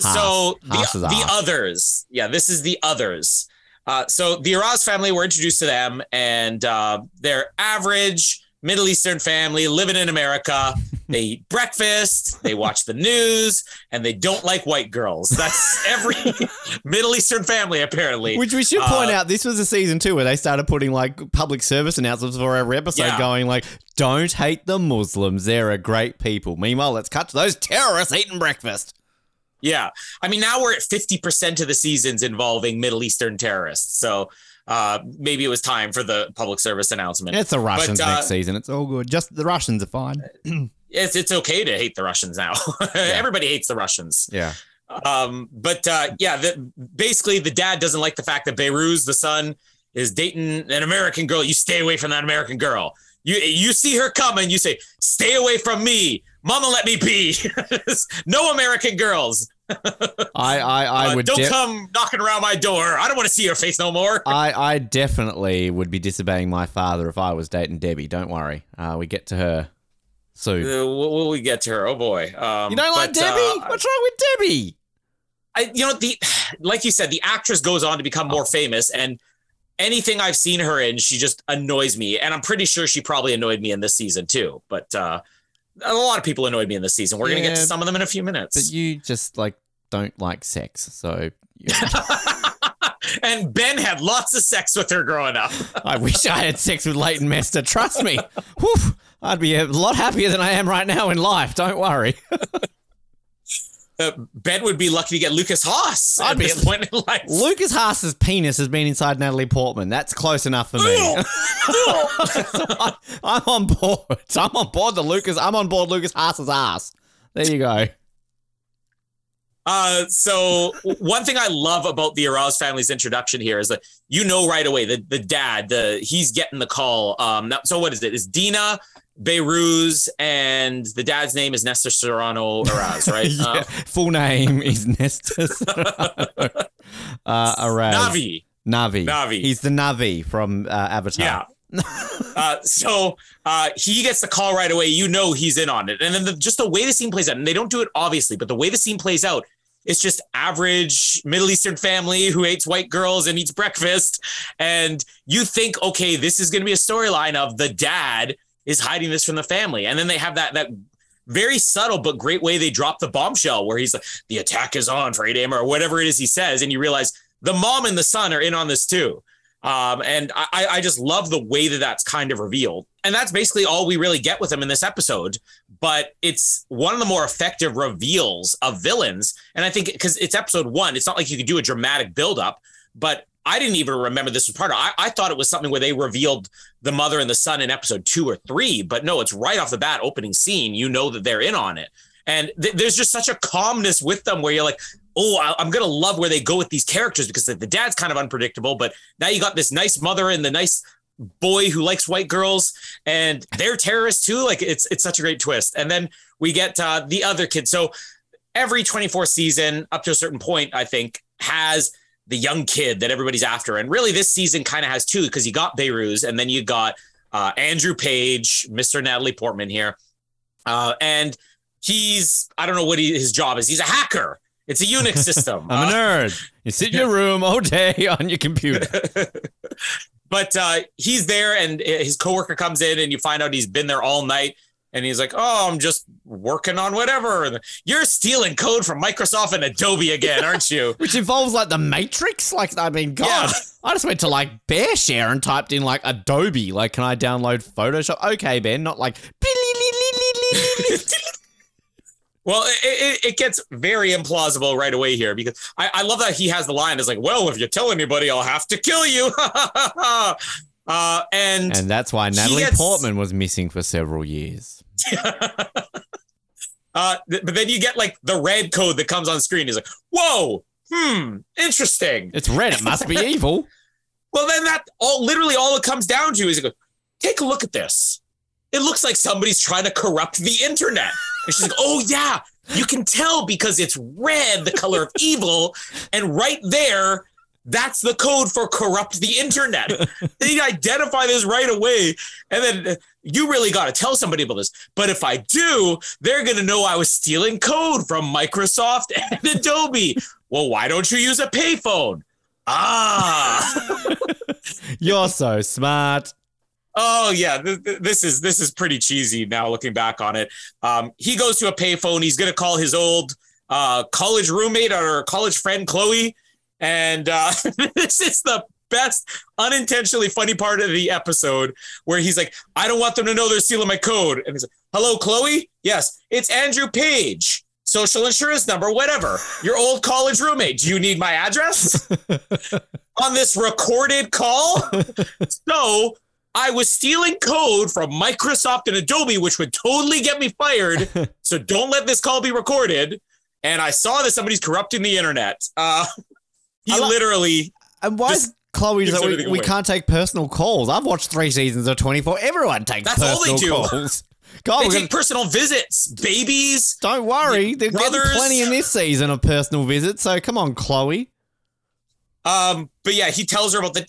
Haas. So the Haas the others, yeah, this is the others. Uh, so the Araz family, we're introduced to them, and uh, they're average Middle Eastern family living in America. They eat breakfast, they watch the news, and they don't like white girls. That's every Middle Eastern family, apparently. Which we should point Uh, out, this was a season two where they started putting like public service announcements for every episode, Yeah. going like, "Don't hate the Muslims; they're a great people." Meanwhile, let's cut to those terrorists eating breakfast. Yeah. I mean, now we're at 50% of the seasons involving Middle Eastern terrorists. So uh, maybe it was time for the public service announcement. It's the Russians But, uh, next season. It's all good. Just the Russians are fine. It's, it's okay to hate the Russians now. Everybody hates the Russians. Yeah. Um, but uh, yeah, the, basically, the dad doesn't like the fact that Behrooz's the son, is dating an American girl. You stay away from that American girl. You you see her coming, you say, "Stay away from me, Mama. Let me be." no American girls. I I, I Uh, would don't def- come knocking around my door. I don't want to see your face no more. I, I definitely would be disobeying my father if I was dating Debbie. Don't worry. Uh, we get to her soon. Uh, will, we get to her? Oh boy. Um, you don't like but, Debbie? uh, What's wrong with Debbie? I, you know, the like you said, the actress goes on to become more famous, and anything I've seen her in, she just annoys me. And I'm pretty sure she probably annoyed me in this season too. But uh, a lot of people annoyed me in this season. We're gonna get to some of them in a few minutes. But you just like don't like sex, so and Ben had lots of sex with her growing up. I wish I had sex with Leighton Meester. Trust me, Whew, I'd be a lot happier than I am right now in life. Don't worry. Uh, ben would be lucky to get Lukas Haas I'd at be- this point in life. Lukas Haas's penis has been inside Natalie Portman. That's close enough for me. So I, I'm on board. So I'm on board the Lukas. I'm on board Lukas Haas's ass. There you go. Uh, so one thing I love about the Araz family's introduction here is that you know right away the the dad the he's getting the call. Um, so what is it? Is Dina, Behrooz, and the dad's name is Nestor Serrano Araz, right? Yeah. Uh, Full name is Nestor. uh, Araz. Navi. Navi. Navi. He's the Navi from uh, Avatar. Yeah. uh, so uh, he gets the call right away. You know he's in on it, and then the, just the way the scene plays out, and they don't do it obviously, but the way the scene plays out, it's just average Middle Eastern family who hates white girls and eats breakfast, and you think, okay, this is going to be a storyline of the dad is hiding this from the family, and then they have that that very subtle but great way they drop the bombshell where he's like, the attack is on for 8 a.m. or whatever it is he says, and you realize the mom and the son are in on this too. Um, and I, I just love the way that that's kind of revealed. And that's basically all we really get with him in this episode. But it's one of the more effective reveals of villains. And I think because it's episode one, it's not like you could do a dramatic buildup, but I didn't even remember this was part of I, I thought it was something where they revealed the mother and the son in episode two or three, but no, it's right off the bat, opening scene. You know that they're in on it. And th- there's just such a calmness with them where you're like, oh, I- I'm gonna love where they go with these characters because the, the dad's kind of unpredictable, but now you got this nice mother and the nice boy who likes white girls, and they're terrorists too. Like it's it's such a great twist. And then we get uh, the other kid. So every 24 season up to a certain point, I think, has the young kid that everybody's after. And really, this season kind of has two because you got Behrooz, and then you got uh, Andrew Page, Mr. Natalie Portman here, uh, and he's I don't know what he, his job is. He's a hacker. It's a Unix system. I'm a Uh, nerd. You sit in your room all day on your computer. but uh, he's there, and his coworker comes in, and you find out he's been there all night. And he's like, "Oh, I'm just working on whatever." And You're stealing code from Microsoft and Adobe again, aren't you? Which involves like the Matrix. Like, I mean, God, Yeah. I just went to like BearShare and typed in like Adobe. Like, can I download Photoshop? Okay, Ben, not like. Well, it, it, it gets very implausible right away here because I, I love that he has the line. It's like, well, if you tell anybody, I'll have to kill you. uh, and And that's why Natalie gets- Portman was missing for several years. uh, th- but then you get like the red code that comes on screen. He's like, whoa, hmm, interesting. It's red. It must be evil. Well, then that all literally all it comes down to is you go, take a look at this. It looks like somebody's trying to corrupt the internet. And she's like, oh yeah, you can tell because it's red, the color of evil, and right there, that's the code for corrupt the internet. they identify this right away, and then you really got to tell somebody about this. But if I do, they're gonna know I was stealing code from Microsoft and Adobe. Well, why don't you use a payphone? Ah. You're so smart. Oh yeah, th- th- this is this is pretty cheesy now looking back on it. Um, he goes to a payphone. He's gonna call his old uh, college roommate or college friend Chloe, and uh, this is the best unintentionally funny part of the episode where he's like, "I don't want them to know they're stealing my code," and he's like, "Hello, Chloe. Yes, it's Andrew Page." Social insurance number, whatever. Your old college roommate. Do you need my address on this recorded call? so I was stealing code from Microsoft and Adobe, which would totally get me fired. so don't let this call be recorded. And I saw that somebody's corrupting the internet. Uh, he li- literally, And why is Chloe gives like, we, we can't take personal calls? I've watched three seasons of 24. Everyone takes That's all they personal do. calls. God, they take gonna, personal visits, babies. don't worry. They're getting plenty in this season of personal visits. So come on, Chloe. Um, but yeah, he tells her about the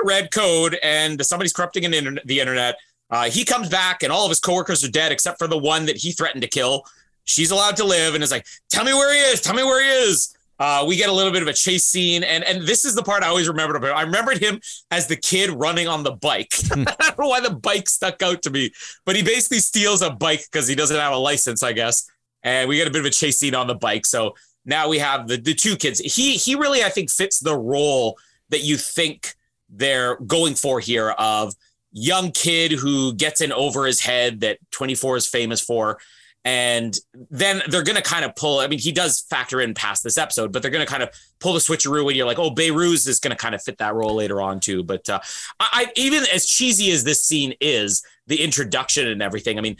red code and somebody's corrupting an internet, the internet. Uh, he comes back and all of his coworkers are dead except for the one that he threatened to kill. She's allowed to live and is like, "Tell me where he is. Tell me where he is." Uh, we get a little bit of a chase scene, and and this is the part I always remembered about. I remembered him as the kid running on the bike. I don't know why the bike stuck out to me, but he basically steals a bike because he doesn't have a license, I guess. And we get a bit of a chase scene on the bike. So now we have the the two kids. He he really I think fits the role that you think they're going for here of young kid who gets in over his head that 24 is famous for. And then they're going to kind of pull. I mean, he does factor in past this episode, but they're going to kind of pull the switcheroo, and you're like, oh, Behrooz is going to kind of fit that role later on too. But uh, I, I even as cheesy as this scene is, the introduction and everything. I mean,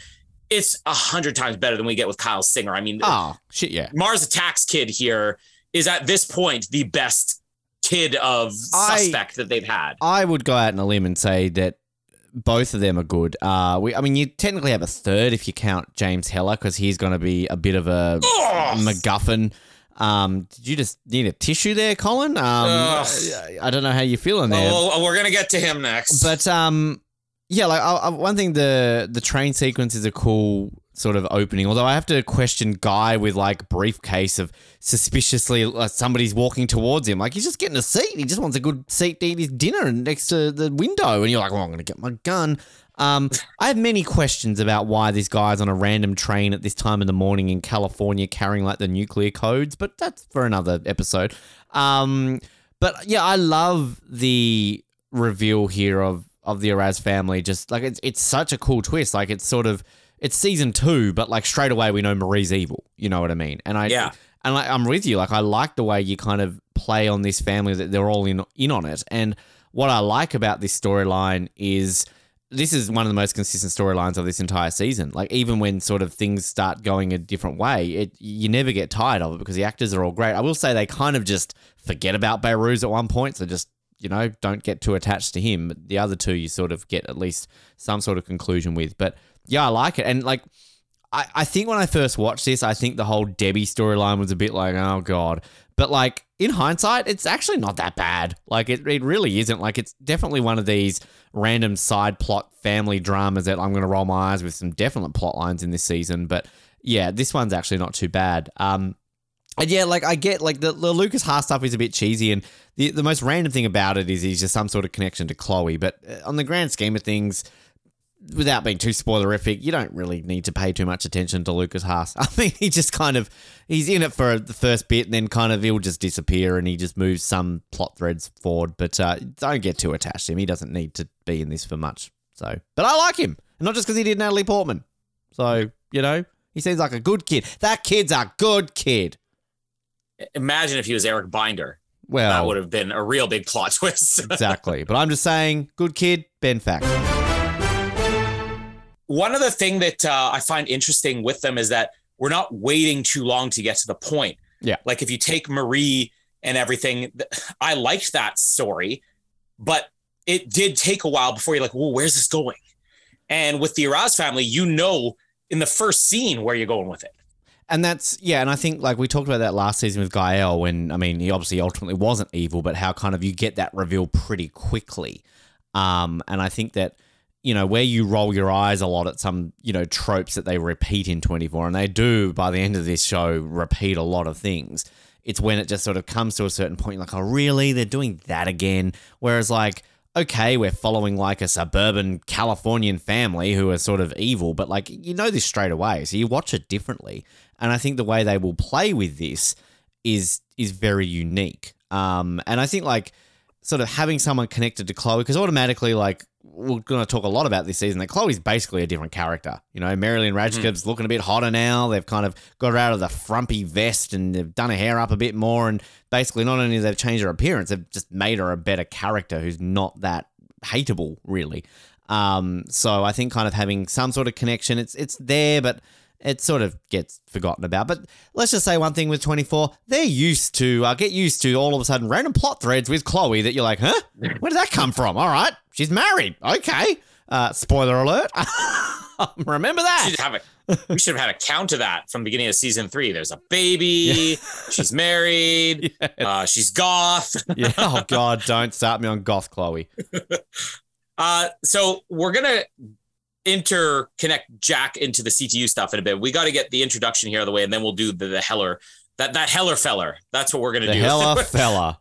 it's a hundred times better than we get with Kyle Singer. I mean, Oh, shit, yeah. Mars Attacks kid here is at this point the best kid of I- suspect that they've had. I would go out on a limb and say that both of them are good. Uh, we, I mean, you technically have a third if you count James Heller because he's going to be a bit of a Ugh. MacGuffin. Um, did you just need a tissue there, Colin? Um, Ugh. I don't know how you're feeling there. Well, we're gonna get to him next. But um, yeah, like I, I, one thing the the train sequence is a cool sort of opening. Although I have to question Guy with like briefcase of suspiciously like somebody's walking towards him, like he's just getting a seat. He just wants a good seat to eat his dinner next to the window, and you're like, well, I'm gonna get my gun. Um, I have many questions about why this guy's on a random train at this time in the morning in California carrying like the nuclear codes, but that's for another episode. Um, but yeah, I love the reveal here of of the Araz family. Just like it's it's such a cool twist. Like it's sort of it's season two, but like straight away we know Marie's evil. You know what I mean? And I Yeah. and like I'm with you. Like I like the way you kind of play on this family that they're all in in on it. And what I like about this storyline is this is one of the most consistent storylines of this entire season. Like even when sort of things start going a different way, it you never get tired of it because the actors are all great. I will say they kind of just forget about Behrooz at one point, so just you know don't get too attached to him. But the other two you sort of get at least some sort of conclusion with. But yeah, I like it, and like I, I think when I first watched this, I think the whole Debbie storyline was a bit like, oh god. But like in hindsight, it's actually not that bad. Like it, it really isn't. Like it's definitely one of these random side plot family dramas that I'm gonna roll my eyes with some definite plot lines in this season. But yeah, this one's actually not too bad. Um and yeah, like I get like the, the Lukas Haas stuff is a bit cheesy, and the the most random thing about it is he's just some sort of connection to Chloe. But uh, on the grand scheme of things, without being too spoilerific, you don't really need to pay too much attention to Lukas Haas. I mean, he just kind of he's in it for the first bit, and then kind of he'll just disappear, and he just moves some plot threads forward. But uh, don't get too attached to him. He doesn't need to be in this for much. So, but I like him, and not just because he did Natalie Portman. So you know, he seems like a good kid. That kid's a good kid. Imagine if he was Eric Binder. Well, that would have been a real big plot twist. exactly. But I'm just saying, good kid, Ben Fact. One other thing that uh, I find interesting with them is that we're not waiting too long to get to the point. Yeah. Like if you take Marie and everything, I liked that story, but it did take a while before you're like, well, where's this going? And with the Araz family, you know in the first scene where you're going with it. And that's yeah, and I think like we talked about that last season with Gael when I mean he obviously ultimately wasn't evil, but how kind of you get that reveal pretty quickly. Um, and I think that you know where you roll your eyes a lot at some you know tropes that they repeat in 24, and they do by the end of this show repeat a lot of things. It's when it just sort of comes to a certain point, like, oh, really? They're doing that again? Whereas, like, okay, we're following like a suburban Californian family who are sort of evil, but like, you know this straight away. So you watch it differently. And I think the way they will play with this is is very unique. Um, and I think like sort of having someone connected to Chloe, because automatically, like, we're going to talk a lot about this season that Chloe's basically a different character. You know, Mary Lynn Rajskub's looking a bit hotter now. They've kind of got her out of the frumpy vest and they've done her hair up a bit more. And basically, not only have they changed her appearance, they've just made her a better character who's not that hateable, really. Um, so I think kind of having some sort of connection, it's it's there, but it sort of gets forgotten about. But let's just say one thing with 24, they're used to, uh, get used to all of a sudden random plot threads with Chloe that you're like, huh? Where did that come from? All right, she's married. Okay. Uh, spoiler alert. Remember that. a we should have had a count of that from the beginning of season three. There's a baby, she's married, uh, she's goth. yeah. Oh, God, don't start me on goth Chloe. Uh, so we're gonna interconnect Jack into the CTU stuff in a bit. We got to get the introduction here out of the way, and then we'll do the, the Heller that that Heller feller. That's what we're gonna The do. hella fella.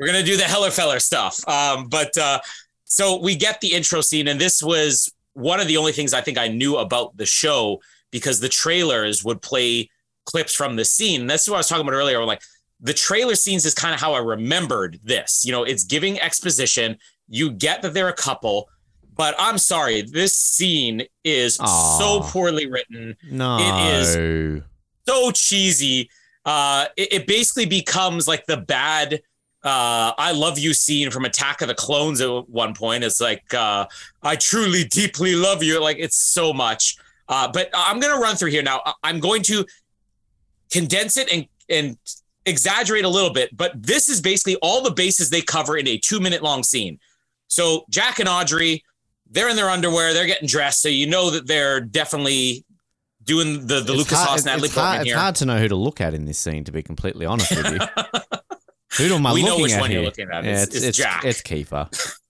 we're gonna do the Heller feller stuff. Um, but uh, so we get the intro scene, and this was one of the only things I think I knew about the show because the trailers would play clips from the scene. That's what I was talking about earlier. I'm like the trailer scenes is kind of how I remembered this. You know, it's giving exposition. You get that they're a couple, but I'm sorry, this scene is Aw. so poorly written No. it is so cheesy. Uh, it, it basically becomes like the bad uh, I love you scene from Attack of the Clones at one point. It's like, uh, I truly, deeply love you. Like, it's so much. Uh, but I'm going to run through here now. I'm going to condense it and, and exaggerate a little bit, but this is basically all the bases they cover in a two minute long scene. So, Jack and Audrey, they're in their underwear, they're getting dressed. So, you know that they're definitely doing the, the It's Lukas hard- Haas it's Natalie hard, it's here. hard to know who to look at in this scene, to be completely honest with you. who am I We know which at one you're looking at. Yeah, It's- it's Jack. It's Kiefer.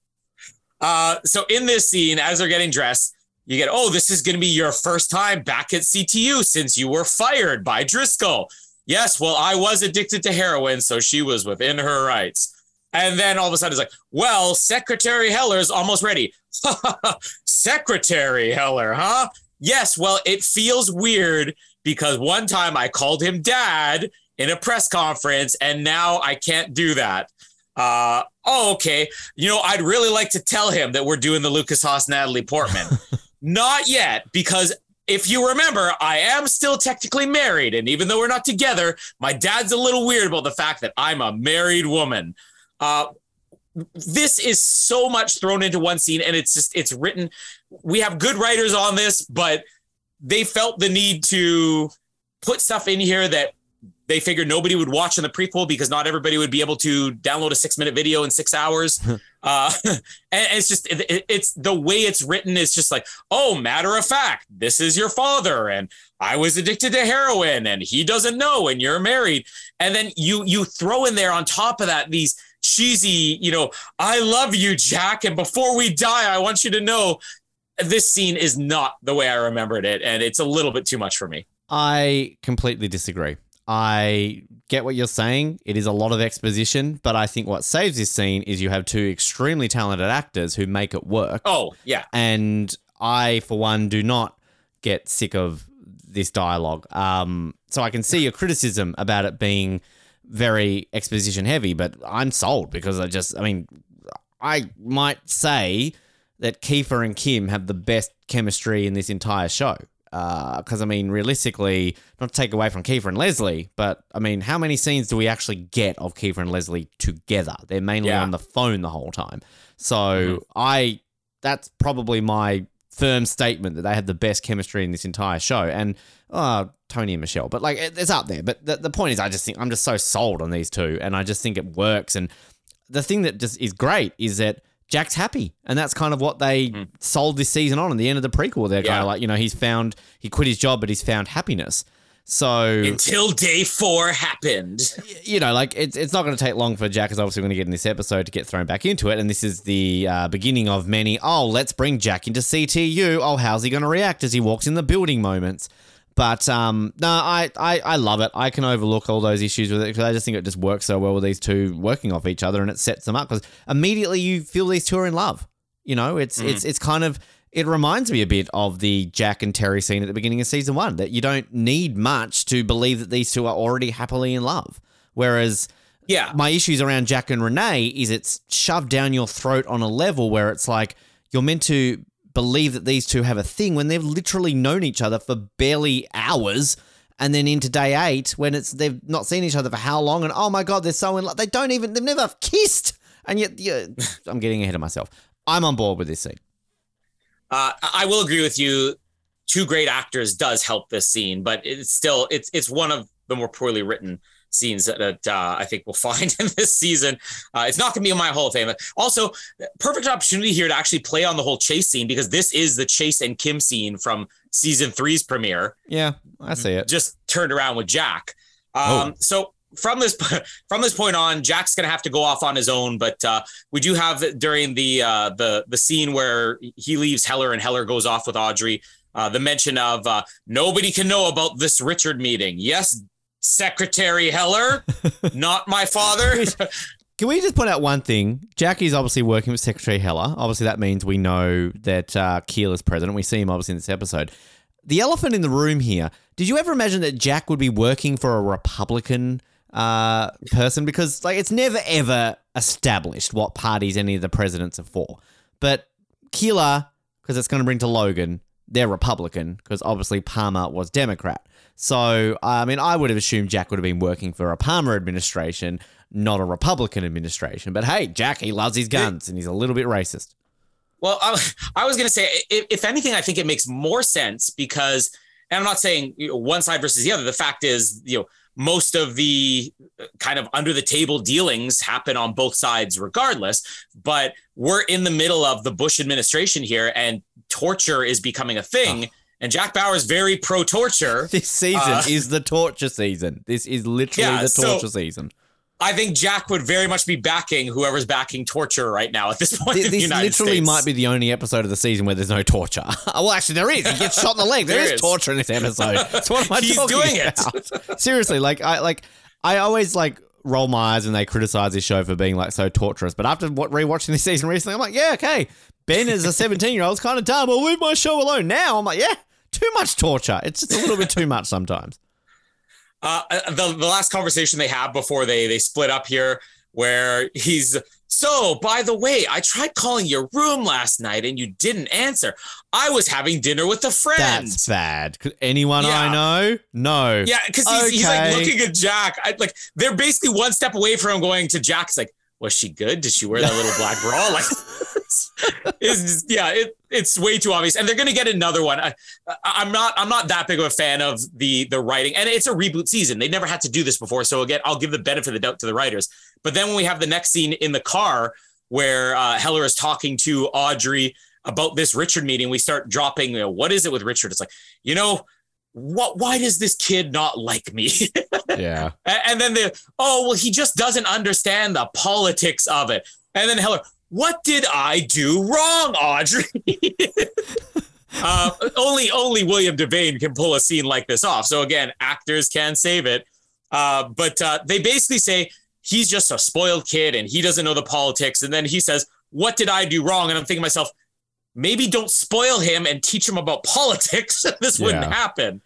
Uh, so in this scene, as they're getting dressed, you get, oh, this is going to be your first time back at CTU since you were fired by Driscoll. Yes, well, I was addicted to heroin, so she was within her rights. And then all of a sudden it's like, well, Secretary Heller's almost ready. Secretary Heller, huh? Yes, well, it feels weird because one time I called him dad in a press conference, and now I can't do that. Uh, oh, okay. You know, I'd really like to tell him that we're doing the Lukas Haas Natalie Portman. not yet, because if you remember, I am still technically married. And even though we're not together, my dad's a little weird about the fact that I'm a married woman. Uh, this is so much thrown into one scene, and it's just, it's written. We have good writers on this, but they felt the need to put stuff in here that they figured nobody would watch in the prequel because not everybody would be able to download a six minute video in six hours. uh, and it's just, it, it- it's the way it's written is just like, oh, matter of fact, this is your father. And I was addicted to heroin and he doesn't know and you're married. And then you, you throw in there on top of that, these cheesy, you know, I love you, Jack. And before we die, I want you to know this scene is not the way I remembered it. And it's a little bit too much for me. I completely disagree. I get what you're saying. It is a lot of exposition, but I think what saves this scene is you have two extremely talented actors who make it work. Oh, yeah. And I, for one, do not get sick of this dialogue. Um, so I can see your criticism about it being very exposition heavy, but I'm sold because I just, I mean, I might say that Kiefer and Kim have the best chemistry in this entire show. Because, I mean, realistically, not to take away from Kiefer and Leslie, but I mean, how many scenes do we actually get of Kiefer and Leslie together? They're mainly Yeah. on the phone the whole time. So I, that's probably my firm statement that they have the best chemistry in this entire show. And uh, Tony and Michelle, but like it- it's up there. But the, the point is, I just think I'm just so sold on these two, and I just think it works. And the thing that just is great is that Jack's happy, and that's kind of what they sold this season on. At the end of the prequel, they're kind of like, you know, he's found he quit his job, but he's found happiness. So Until day four happened. you know, like it's it's not going to take long for Jack, is obviously going to get in this episode to get thrown back into it, and this is the uh, beginning of many. Oh, let's bring Jack into CTU. Oh, how's he going to react as he walks in the building moments? But um, no, I, I I love it. I can overlook all those issues with it because I just think it just works so well with these two working off each other, and it sets them up because immediately you feel these two are in love. You know, it's it's it's kind of it reminds me a bit of the Jack and Teri scene at the beginning of season one that you don't need much to believe that these two are already happily in love. Whereas Yeah. my issues around Jack and Renee is it's shoved down your throat on a level where it's like you're meant to believe that these two have a thing when they've literally known each other for barely hours. And then into day eight, when it's they've not seen each other for how long, and oh my god, they're so in love. They don't even they've never kissed, and yet yeah, I'm getting ahead of myself. I'm on board with this scene. Uh, I will agree with you. Two great actors does help this scene, but it's still it's it's one of the more poorly written scenes that, uh, I think we'll find in this season. Uh, it's not going to be in my Hall of Fame. Also, perfect opportunity here to actually play on the whole chase scene because this is the Chase and Kim scene from season three's premiere. Yeah, I see it. Just turned around with Jack. Um, Oh. So from this from this point on, Jack's gonna have to go off on his own. But uh, we do have during the uh, the the scene where he leaves Heller and Heller goes off with Audrey. Uh, the mention of uh, nobody can know about this Richard meeting. Yes, Secretary Heller, not my father. Can we just point out one thing? Jackie's obviously working with Secretary Heller. Obviously, that means we know that uh, Keel is president. We see him obviously in this episode. The elephant in the room here. Did you ever imagine that Jack would be working for a Republican uh, person? Because like it's never ever established what parties any of the presidents are for. But Keeler, because it's going to bring to Logan, they're Republican because obviously Palmer was Democrat. So I mean, I would have assumed Jack would have been working for a Palmer administration, not a Republican administration. But hey, Jack, he loves his guns and he's a little bit racist. Well, I, I was going to say, if, if anything, I think it makes more sense because, and I'm not saying you know, one side versus the other. The fact is, you know, most of the uh, kind of under the table dealings happen on both sides, regardless. But we're in the middle of the Bush administration here, and torture is becoming a thing. And Jack Bauer is very pro torture. This season Uh, is the torture season. This is literally Yeah, the so- torture season. I think Jack would very much be backing whoever's backing torture right now at this point. Th- in the This United literally States. might be the only episode of the season where there's no torture. well, actually, there is. He gets shot in the leg. There there is, is. torture in this episode. So what am I He's talking doing it. about? Seriously, like I like I always like roll my eyes and they criticize this show for being like so torturous. But after what rewatching this season recently, I'm like, yeah, okay. Ben as a 17 year old is kind of dumb. I'll leave my show alone. Now I'm like, yeah, too much torture. It's just a little bit too much sometimes. uh, the the last conversation they have before they they split up here, where he's so. By the way, I tried calling your room last night and you didn't answer. I was having dinner with a friend. That's bad. Could anyone I know? No. yeah, because he's, he's like looking at Jack. I, like they're basically one step away from going to Jack's. Like, was she good? Did she wear that little black bra? Like, it's just, yeah, it, it's way too obvious. And they're gonna get another one. I, I'm not I'm not that big of a fan of the the writing, and it's a reboot season. They never had to do this before, so again, I'll give the benefit of the doubt to the writers. But then when we have the next scene in the car where uh, Heller is talking to Audrey about this Richard meeting, we start dropping. You know, what is it with Richard? It's like, you know, what? Why does this kid not like me? Yeah. And then the oh well, he just doesn't understand the politics of it. And then Heller, what did I do wrong, Audrey? uh, only only William Devane can pull a scene like this off. So again, actors can save it. Uh, but uh, they basically say he's just a spoiled kid and he doesn't know the politics. And then he says, "What did I do wrong?" And I'm thinking to myself, maybe don't spoil him and teach him about politics. this wouldn't happen.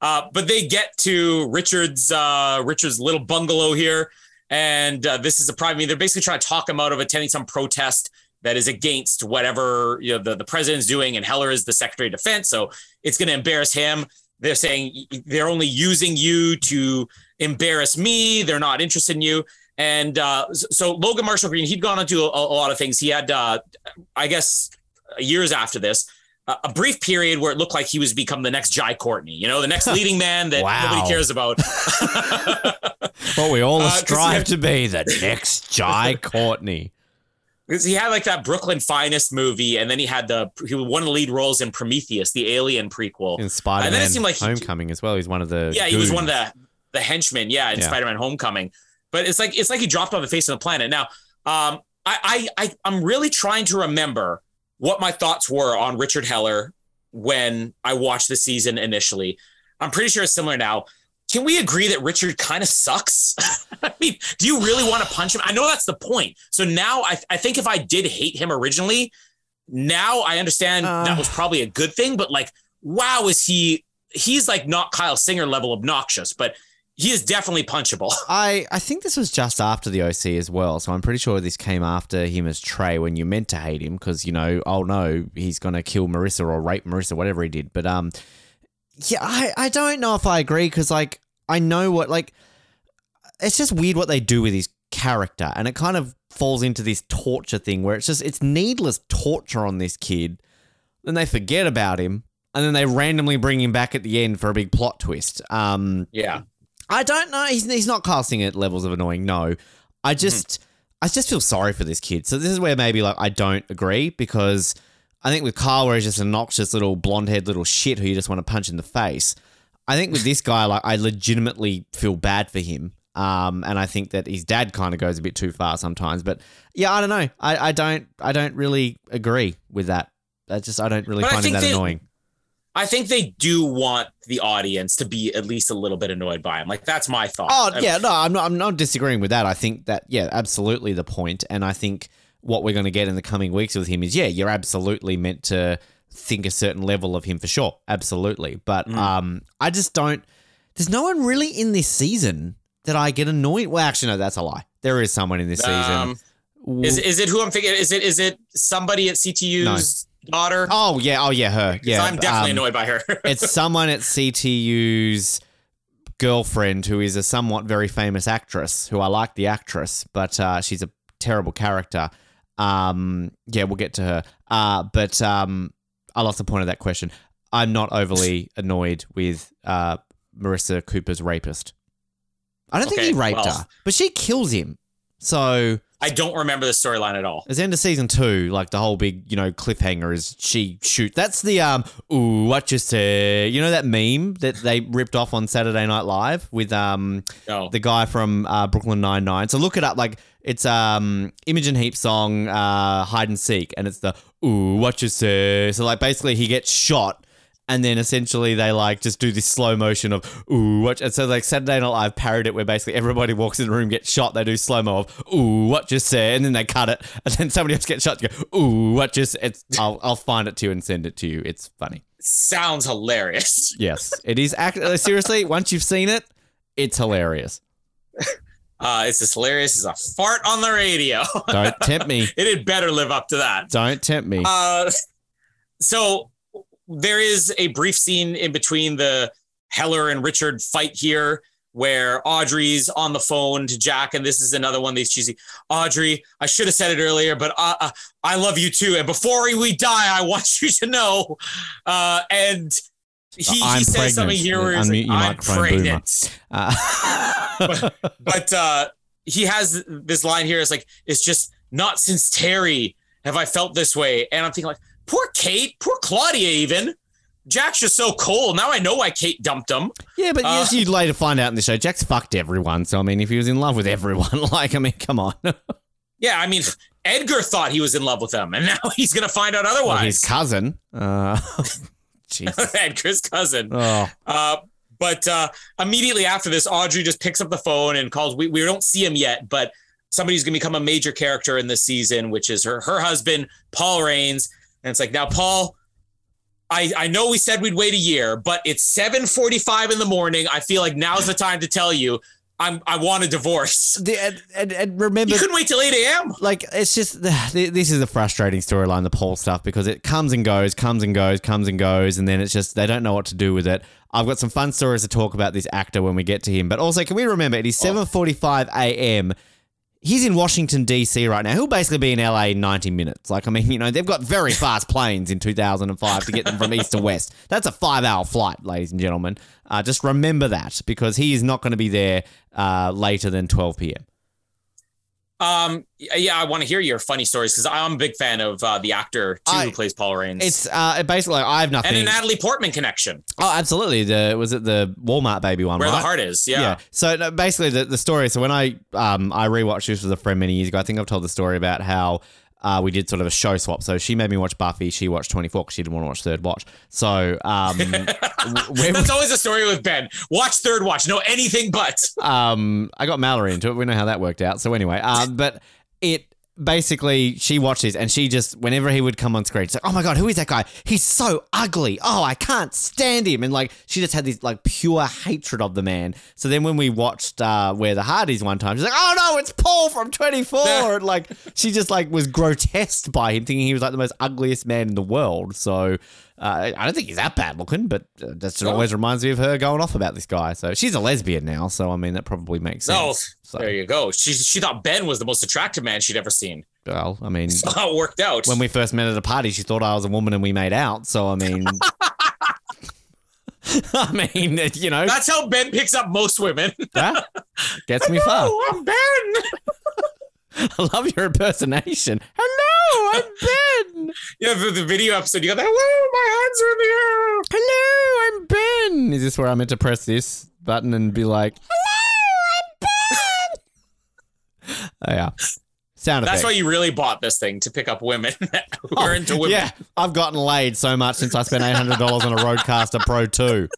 Uh, but they get to Richard's uh, Richard's little bungalow here, and uh, this is a private meeting. They're basically trying to talk him out of attending some protest that is against whatever you know the, the president's doing, and Heller is the Secretary of Defense, so it's going to embarrass him. They're saying they're only using you to embarrass me. They're not interested in you. And uh, so Logan Marshall Green, he'd gone on to a, a lot of things. He had, uh, I guess, years after this, a brief period where it looked like he was become the next Jai Courtney, you know, the next leading man that Wow. nobody cares about. Well, we all Uh, strive had- to be the next Jai Courtney. Because he had like that Brooklyn Finest movie, and then he had the he was one of the lead roles in Prometheus, the Alien prequel. In Spider And then Man it seemed like he- Homecoming as well. He's one of the. yeah, he was one of the the henchmen. Yeah, in Yeah. Spider-Man: Homecoming. But it's like it's like he dropped off the face of the planet. Now, um, I, I I I'm really trying to remember what my thoughts were on Richard Heller when I watched the season initially. I'm pretty sure it's similar now. Can we agree that Richard kind of sucks? I mean, do you really want to punch him? I know that's the point. So now I, I think if I did hate him originally, now I understand Uh. that was probably a good thing. But like, wow, is he? He's like not Kyle Singer level obnoxious, but he is definitely punchable. I, I think this was just after the OC as well, so I'm pretty sure this came after him as Trey when you meant to hate him because you know oh no he's gonna kill Marissa or rape Marissa whatever he did, but um yeah I, I don't know if I agree because like I know what like it's just weird what they do with his character and it kind of falls into this torture thing where it's just it's needless torture on this kid, then they forget about him and then they randomly bring him back at the end for a big plot twist. Um Yeah. I don't know. He's, he's not casting at levels of annoying. No, I just I just feel sorry for this kid. So this is where maybe like I don't agree because I think with Kyle, where he's just a noxious little blonde haired little shit who you just want to punch in the face. I think with this guy, like I legitimately feel bad for him. Um, and I think that his dad kind of goes a bit too far sometimes. But yeah, I don't know. I, I don't I don't really agree with that. I just I don't really But find that they- annoying. I think they do want the audience to be at least a little bit annoyed by him. Like that's my thought. Oh yeah, no, I'm not. I'm not disagreeing with that. I think that yeah, absolutely the point. and I think what we're going to get in the coming weeks with him is yeah, you're absolutely meant to think a certain level of him for sure, absolutely. But Mm. um, I just don't. There's no one really in this season that I get annoyed. Well, actually, no, that's a lie. There is someone in this Um, season. is is it who I'm thinking? Is it is it somebody at CTU's daughter? oh yeah, oh yeah, her. Yeah, I'm definitely um, annoyed by her. it's someone at CTU's girlfriend who is a somewhat very famous actress who I like the actress, but uh, she's a terrible character. Um, yeah, we'll get to her. Uh, but um, I lost the point of that question. I'm not overly annoyed with uh, Marissa Cooper's rapist. I don't think he raped well- her, but she kills him. So I don't remember the storyline at all. It's the end of season two, like the whole big, you know, cliffhanger is she shoot. That's the um, ooh, what you say? You know that meme that they ripped off on Saturday Night Live with um No. the guy from uh, Brooklyn Nine Nine. So look it up. Like it's um Imogen Heap song uh, hide and seek, and it's the ooh, what you say? So like basically he gets shot. And then essentially they like just do this slow motion of ooh what and so like Saturday Night Live parodied it where basically everybody walks in the room gets shot they do slow mo of ooh what just say and then they cut it and then somebody else gets shot to go ooh what just it's I'll I'll find it to you and send it to you it's funny Sounds hilarious. yes it is act uh, seriously once you've seen it it's hilarious Uh, it's as hilarious as a fart on the radio. don't tempt me it had better live up to that. don't tempt me Uh, so there is a brief scene in between the Heller and Richard fight here where Audrey's on the phone to Jack, and this is another one of these cheesy. Audrey, I should have said it earlier, but uh, uh, I love you too. And before we die, I want you to know. Uh, and he, he says pregnant. something here where he's like, I'm pregnant. uh, but uh, he has this line here. It's like, it's just not since Teri have I felt this way. And I'm thinking, like, poor Kate, poor Claudia, even. Jack's just so cold. Now I know why Kate dumped him. yeah but Uh, as you'd later find out in the show Jack's fucked everyone so I mean if he was in love with everyone like I mean come on Yeah, I mean, Edgar thought he was in love with him, and now he's gonna find out Well, his cousin uh Edgar's cousin. oh Uh, but uh, immediately after this, Audrey just picks up the phone and calls. We, we don't see him yet, but somebody's going to become a major character in this season, which is her her husband, Paul Raines. And it's like, now, Paul, I, I know we said we'd wait a year, but it's 7:45 in the morning. I feel like now's the time to tell you I'm I want a divorce. The- and, and, and remember You couldn't wait till 8 a.m. like it's just this is a frustrating storyline the Paul stuff because it comes and goes comes and goes comes and goes and then it's just they don't know what to do with it I've got some fun stories to talk about this actor when we get to him but also can we remember it is 7:45 a.m. He's in Washington D.C. right now. He'll basically be in LA in 90 minutes. Like I mean, you know, they've got very fast planes in 2005 to get them from east to west. That's a five-hour flight, ladies and gentlemen. Uh, just remember that because he is not going to be there uh, later than 12 p.m. Um, yeah, I want to hear your funny stories because I'm a big fan of uh, the actor too I- who plays Paul Raines. It's uh, basically I have nothing. and a Natalie Portman connection, Oh, absolutely. The was it the Walmart baby one, where right? the heart is. Yeah. Yeah. So no, basically, the, the story. So when I um I rewatched this with a friend many years ago, I think I've told the story about how uh, we did sort of a show swap. So she made me watch Buffy. She watched 24 because she didn't want to watch Third Watch. So um, That's always a story with Ben. Watch third watch. No anything but. um, I got Mallory into it. We know how that worked out. So anyway, um, but it basically she watches and she just whenever he would come on screen, she's like, "Oh my god, who is that guy? He's so ugly. Oh, I can't stand him." And like she just had this like pure hatred of the man. So then when we watched uh, Where the Heart Is one time, she's like, "Oh no, it's Paul from 24." and like she just like was grotesque by him, thinking he was like the most ugliest man in the world. So. Uh, I don't think he's that bad looking, but uh, that just always reminds me of her going off about this guy. So she's a lesbian now, so I mean that probably makes sense. So, there you go. She she thought Ben was the most attractive man she'd ever seen. well, I mean, So how it worked out. when we first met at a party, she thought I was a woman and we made out. So I mean, I mean, you know, That's how Ben picks up most women. that gets me far. Oh, I'm Ben. I love your impersonation. Hello, I'm Ben. Yeah, the, the video episode. You got that. Hello, my hands are in the air. Hello, I'm Ben. Is this where I'm meant to press this button and be like, Hello, I'm Ben? oh, yeah. Sound That's effect. why you really bought this thing to pick up women who are oh, into women. Yeah, I've gotten laid so much since I spent eight hundred dollars on a RODECaster Pro Two.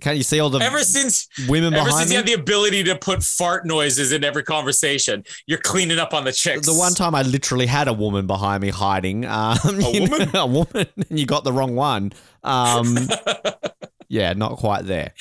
Can't you see all the Ever since women ever behind since me? you had the ability to put fart noises in every conversation, you're cleaning up on the chicks. The one time I literally had a woman behind me hiding. Um, know, woman? a woman, and you got the wrong one. Um, yeah, not quite there.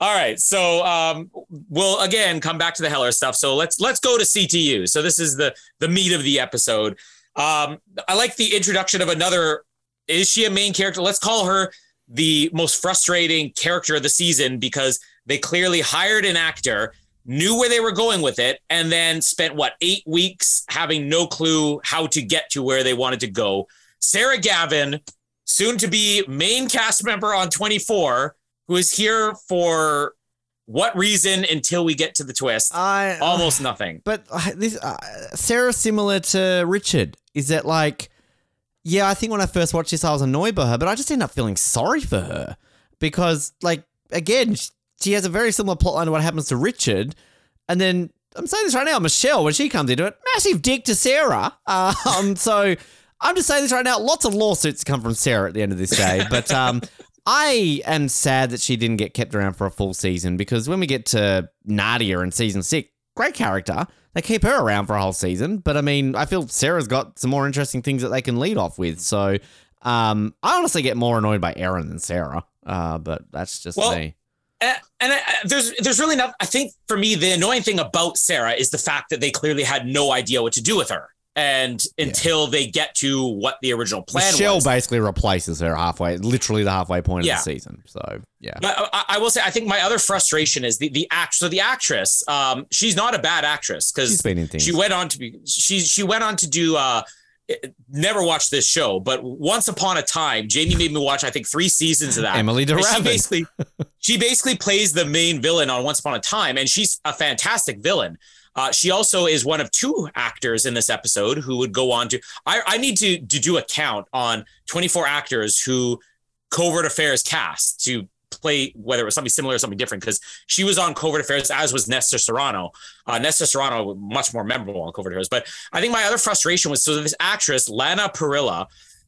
All right, so um, we'll again come back to the Heller stuff. So let's let's go to CTU. So this is the the meat of the episode. Um, I like the introduction of another. Is she a main character? Let's call her the most frustrating character of the season because they clearly hired an actor, knew where they were going with it, and then spent what eight weeks having no clue how to get to where they wanted to go. Sarah Gavin, soon to be main cast member on 24 who is here for what reason until we get to the twist? I Almost nothing. But uh, this uh, Sarah's similar to Richard. Is that like, yeah, I think when I first watched this, I was annoyed by her, but I just ended up feeling sorry for her because, like, again, she has a very similar plotline to what happens to Richard, and then I'm saying this right now, Michelle when she comes into it, massive dick to Sarah. Um, so I'm just saying this right now. Lots of lawsuits come from Sarah at the end of this day, but um. I am sad that she didn't get kept around for a full season because when we get to Nadia in season six, great character. They keep her around for a whole season, but I mean, I feel Sarah's got some more interesting things that they can lead off with. So, um, I honestly get more annoyed by Erin than Sarah. Uh, but that's just Well, me. Uh, and I, I- there's there's really not. I think for me, the annoying thing about Sarah is the fact that they clearly had no idea what to do with her, and until they get to what the original plan Michelle was. basically replaces her halfway, literally the halfway point Yeah. of the season. So, yeah. But I, I will say, I think my other frustration is the the act. So the actress, um, she's not a bad actress because been in things. she went on to be she she went on to do uh never watched this show but once upon a time jamie made me watch i think three seasons of that Emily And she basically she basically plays the main villain on once upon a time and she's a fantastic villain uh, she also is one of two actors in this episode who would go on to i, I need to, to do a count on 24 actors who covert affairs cast to play whether it was something similar or something different because she was on covert affairs as was Nestor Serrano. Uh, Nestor Serrano much more memorable on covert affairs. But I think my other frustration was so this actress Lana Parrilla.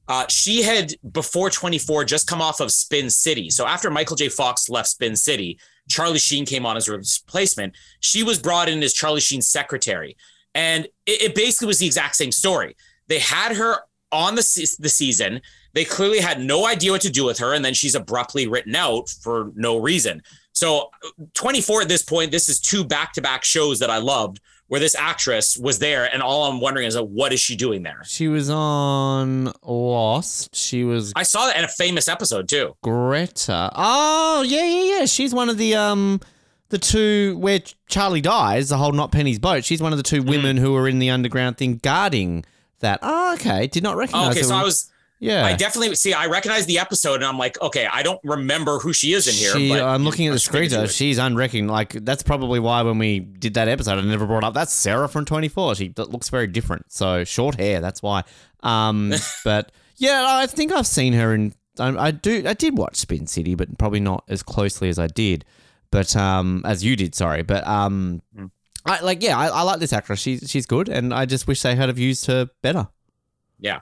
Uh, she had before 24 just come off of Spin City. So after Michael J. Fox left Spin City, Charlie Sheen came on as a replacement. She was brought in as Charlie Sheen's secretary, and it, it basically was the exact same story. They had her on the se- the season. They clearly had no idea what to do with her, and then she's abruptly written out for no reason. So, 24 at this point, this is two back to back shows that I loved where this actress was there, and all I'm wondering is, uh, what is she doing there? She was on Lost. She was I saw that in a famous episode too. Greta. Oh, yeah, yeah, yeah. She's one of the um the two where Charlie dies, the whole Not Penny's boat. She's one of the two Mm-hmm. women who were in the underground thing guarding that. Oh, okay. Did not Oh, recognize okay, her. so I was, yeah. I definitely see. I recognize the episode, and I'm like, okay, I don't remember who she is in here. She, but I'm looking at the Let's screen. into though. She's unrecognized. Like that's probably why when we did that episode, I never brought up. That's Sarah from 24. She that looks very different. So short hair. That's why. Um, but yeah, I think I've seen her in. I, I do. I did watch Spin City, but probably not as closely as I did. But um, as you did, sorry. But um, Hmm. I like. Yeah, I, I like this actress. She's she's good, and I just wish they had have used her better. Yeah.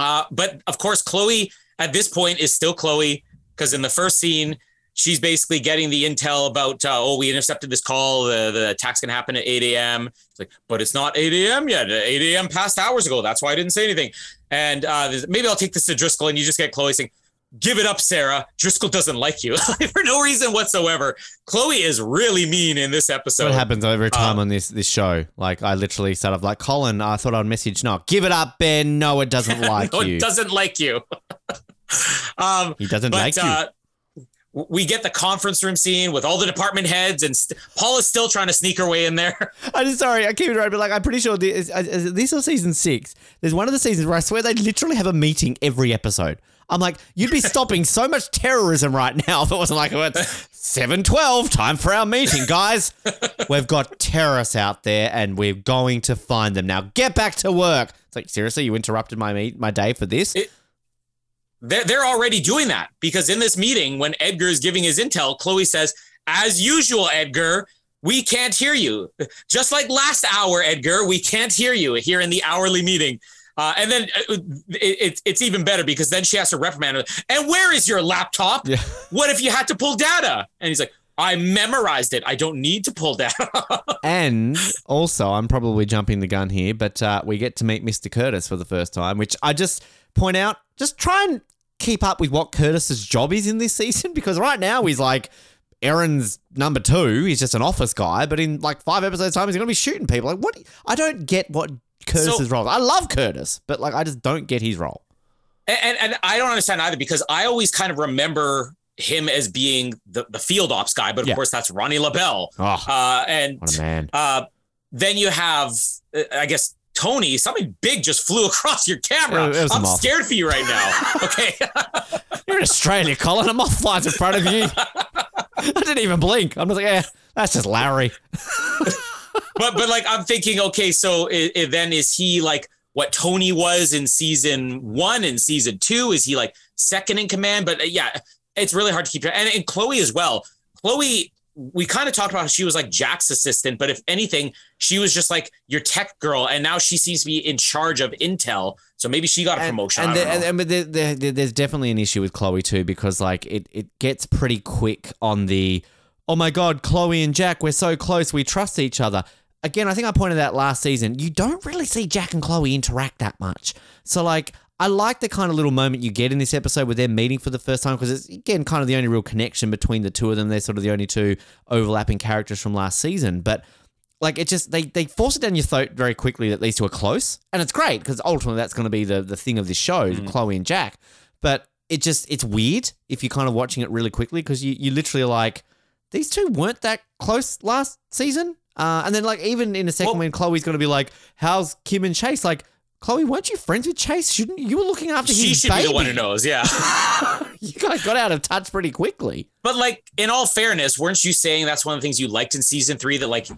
Uh, but of course, Chloe at this point is still Chloe because in the first scene, she's basically getting the intel about, uh, oh, we intercepted this call. The, the attack's going to happen at 8 a.m. It's like, but it's not 8 a.m. yet. 8 a.m. passed hours ago. That's why I didn't say anything. And uh, maybe I'll take this to Driscoll and you just get Chloe saying, give it up, Sarah. Driscoll doesn't like you for no reason whatsoever. Chloe is really mean in this episode. What happens every time Uh, on this this show? Like I literally start of like Colin. I thought I'd message. No, give it up, Ben. No, it doesn't like no, you. it doesn't like you. um, he doesn't but like you. uh, we get the conference room scene with all the department heads, and st- Paul is still trying to sneak her way in there. I'm sorry. I keep it right, but like I'm pretty sure this, is, is this or season six. There's one of the seasons where I swear they literally have a meeting every episode. I'm like, you'd be stopping so much terrorism right now if it wasn't like, oh, it's 712, time for our meeting, guys. We've got terrorists out there and we're going to find them. Now get back to work. It's like, seriously, you interrupted my meet, my day for this? It- They're, they're already doing that because in this meeting, when Edgar is giving his intel, Chloe says, As usual, Edgar, we can't hear you. Just like last hour, Edgar, we can't hear you here in the hourly meeting. Uh, and then uh, it, it, it's even better because then she has to reprimand him. And where is your laptop? Yeah. What if you had to pull data? And he's like, I memorized it. I don't need to pull data. And also, I'm probably jumping the gun here, but uh, we get to meet Mr. Curtis for the first time, which I just point out, just try and keep up with what Curtis's job is in this season because right now he's like Erin's number two. He's just an office guy, but in like five episodes time, he's going to be shooting people. Like, what? I don't get what Curtis's So- role. I love Curtis, but like, I just don't get his role. and, and, and I don't understand either because I always kind of remember him as being the, the field ops guy, but of Yeah. course that's Ronnie Lobell. Oh, Uh, and man! uh, then you have, uh, I guess, Tony. Something big just flew across your camera. It- it was a I'm moth. scared for you right now. Okay. You're in Australia, Colin. A moth flies in front of you. I didn't even blink. I'm just like, yeah, that's just Larry. But but like I'm thinking, okay, so i i then is he like what Tony was in season one and season two? Is he like second in command? But uh, yeah, it's really hard to keep track. And, and Chloe as well. Chloe, we kind of talked about how she was like Jack's assistant, but if anything, she was just like your tech girl, and now she seems to be in charge of Intel. So maybe she got a promotion. And, I don't and, and there, there- there- there's definitely an issue with Chloe too because like it it gets pretty quick on the oh my god, Chloe and Jack, we're so close, we trust each other. Again, I think I pointed out last season, you don't really see Jack and Chloe interact that much. So like I like the kind of little moment you get in this episode where they're meeting for the first time because it's again kind of the only real connection between the two of them. They're sort of the only two overlapping characters from last season, but like it just they they force it down your throat very quickly that these two are close, and it's great because ultimately that's going to be the the thing of this show, mm. Chloe and Jack. But it just it's weird if you're kind of watching it really quickly because you you literally are like these two weren't that close last season, uh, and then like even in a second Well- when Chloe's going to be like, "How's Kim and Chase?" Like. Chloe, weren't you friends with Chase? Shouldn't you were looking after she his should baby? be the one who knows. Yeah. You guys got out of touch pretty quickly. But like, in all fairness, weren't you saying that's one of the things you liked in season three? That like,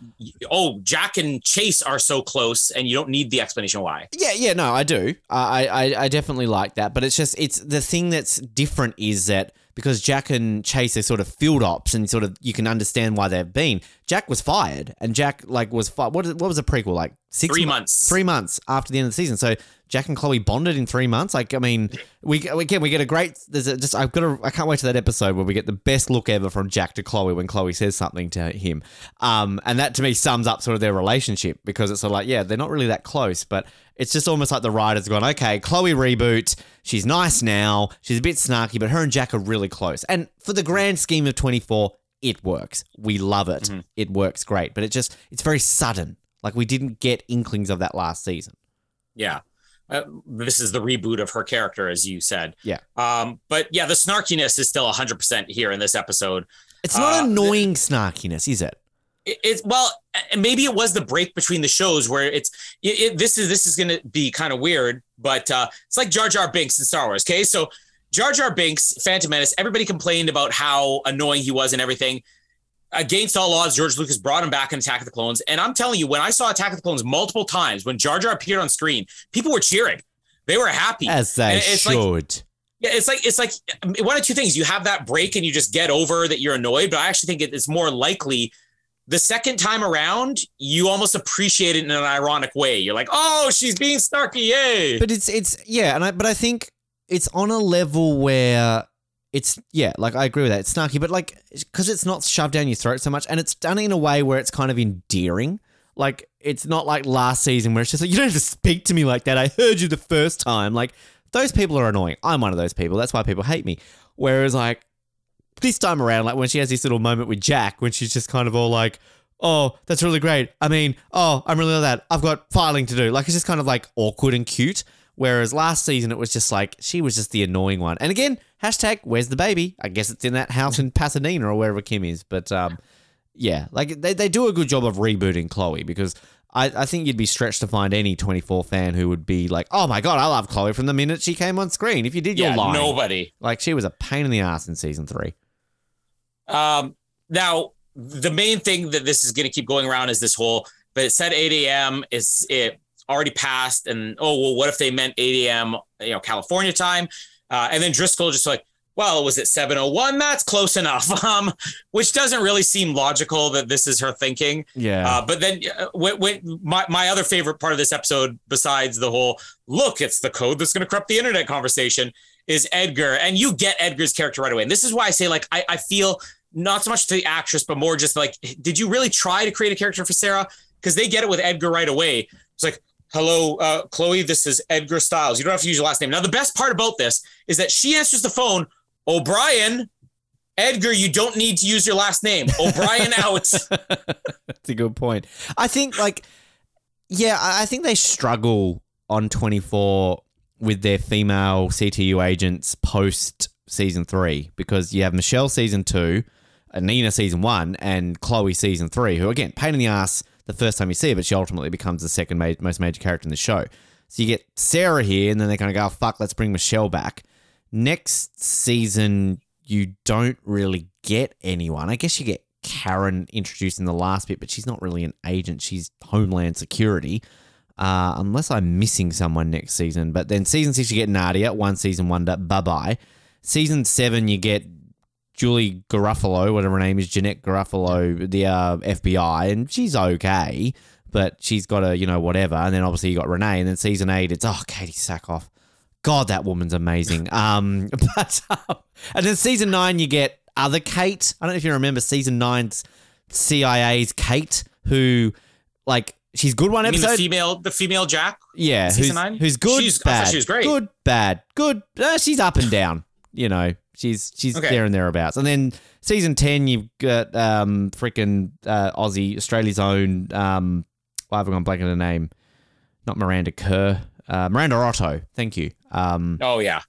oh, Jack and Chase are so close, and you don't need the explanation why. Yeah, yeah, no, I do. I, I, I definitely like that. But it's just, it's the thing that's different is that because Jack and Chase are sort of field ops and sort of you can understand why they've been. Jack was fired, and Jack like was fired. What, what was the prequel like? Six Three mo- months. Three months after the end of the season. So Jack and Chloe bonded in three months. Like, I mean, we again we get a great. There's a, just I've got to. I can't wait to that episode where we get the best look ever from Jack to Chloe when Chloe says something to him. Um, and that to me sums up sort of their relationship because it's sort of like yeah they're not really that close, but it's just almost like the writers gone okay Chloe reboot. She's nice now. She's a bit snarky, but her and Jack are really close. And for the grand scheme of 24, it works. We love it. Mm-hmm. It works great, but it just it's very sudden. Like we didn't get inklings of that last season. Yeah. Uh, this is the reboot of her character, as you said. Yeah. Um, but yeah, the snarkiness is still 100% here in this episode. It's not Uh, annoying snarkiness, is it? It- It's well, maybe it was the break between the shows where it's it, it, this is this is going to be kind of weird, but uh, it's like Jar Jar Binks in Star Wars. Okay, so Jar Jar Binks, Phantom Menace. Everybody complained about how annoying he was and everything. Against all odds, George Lucas brought him back in Attack of the Clones, and I'm telling you, when I saw Attack of the Clones multiple times, when Jar Jar appeared on screen, people were cheering. They were happy. As they And it's like- should. Yeah, it's like it's like one of two things. You have that break and you just get over that you're annoyed. But I actually think it's more likely the second time around, you almost appreciate it in an ironic way. You're like, oh, she's being snarky, yay! But it's it's yeah, and I but I think it's on a level where it's yeah, like I agree with that. It's snarky, but like because it's not shoved down your throat so much, and it's done in a way where it's kind of endearing. Like it's not like last season where it's just like you don't have to speak to me like that. I heard you the first time. Like those people are annoying. I'm one of those people. That's why people hate me. Whereas like this time around, like when she has this little moment with Jack, when she's just kind of all like, "Oh, that's really great." I mean, "Oh, I'm really that. I've got filing to do." Like it's just kind of like awkward and cute. Whereas last season it was just like she was just the annoying one. And again, hashtag where's the baby? I guess it's in that house in Pasadena or wherever Kim is. But um, yeah, like they, they do a good job of rebooting Chloe because I, I think you'd be stretched to find any 24 fan who would be like, oh my God, I love Chloe from the minute she came on screen. If you did, yeah, you're lying. nobody. Like she was a pain in the ass in season three. Um, now the main thing that this is going to keep going around is this whole. But it said 8 a.m. is it already passed, and oh well, what if they meant 8 a.m. You know, California time? Uh, and then Driscoll just like, well, was it 7:01? That's close enough. Um, which doesn't really seem logical that this is her thinking. Yeah. Uh, but then uh, when, when my, my other favorite part of this episode, besides the whole look, it's the code that's going to corrupt the internet conversation, is Edgar. And you get Edgar's character right away. And this is why I say, like, I, I feel not so much to the actress, but more just like, did you really try to create a character for Sarah? Because they get it with Edgar right away. It's like, hello, uh, Chloe, this is Edgar Stiles. You don't have to use your last name. Now, the best part about this is that she answers the phone, O'Brien. Edgar, you don't need to use your last name. O'Brien out. That's a good point. I think, like, yeah, I think they struggle on 24 with their female CTU agents post season three because you have Michelle season two, Nina season one, and Chloe season three, who, again, pain in the ass the first time you see her, but she ultimately becomes the second ma- most major character in the show. So you get Sarah here, and then they kind of go, oh, fuck, let's bring Michelle back. Next season, you don't really get anyone. I guess you get Karen introduced in the last bit, but she's not really an agent. She's Homeland Security. Uh, unless I'm missing someone next season. But then season six, you get Nadia, one season wonder, bye bye. Season seven, you get Julie Garofalo, whatever her name is, Jeanette Garofalo, the uh, FBI, and she's okay, but she's got a, you know, whatever. And then obviously you got Renee. And then season eight, it's, oh, Katee Sackhoff. God, that woman's amazing. Um, but um, and then season nine, you get other Kate. I don't know if you remember season nine's CIA's Kate, who like she's good one episode. the female, the female Jack? yeah, season who's, nine? who's good, She's- I thought bad, she was great. good, bad, good. Uh, she's up and down. You know, she's she's Okay. there and thereabouts. And then season ten, you've got um freaking uh, Aussie Australia's own um. Why have I gone blank on the name? Not Miranda Kerr. Uh, Miranda Otto. Thank you. Um, Oh yeah.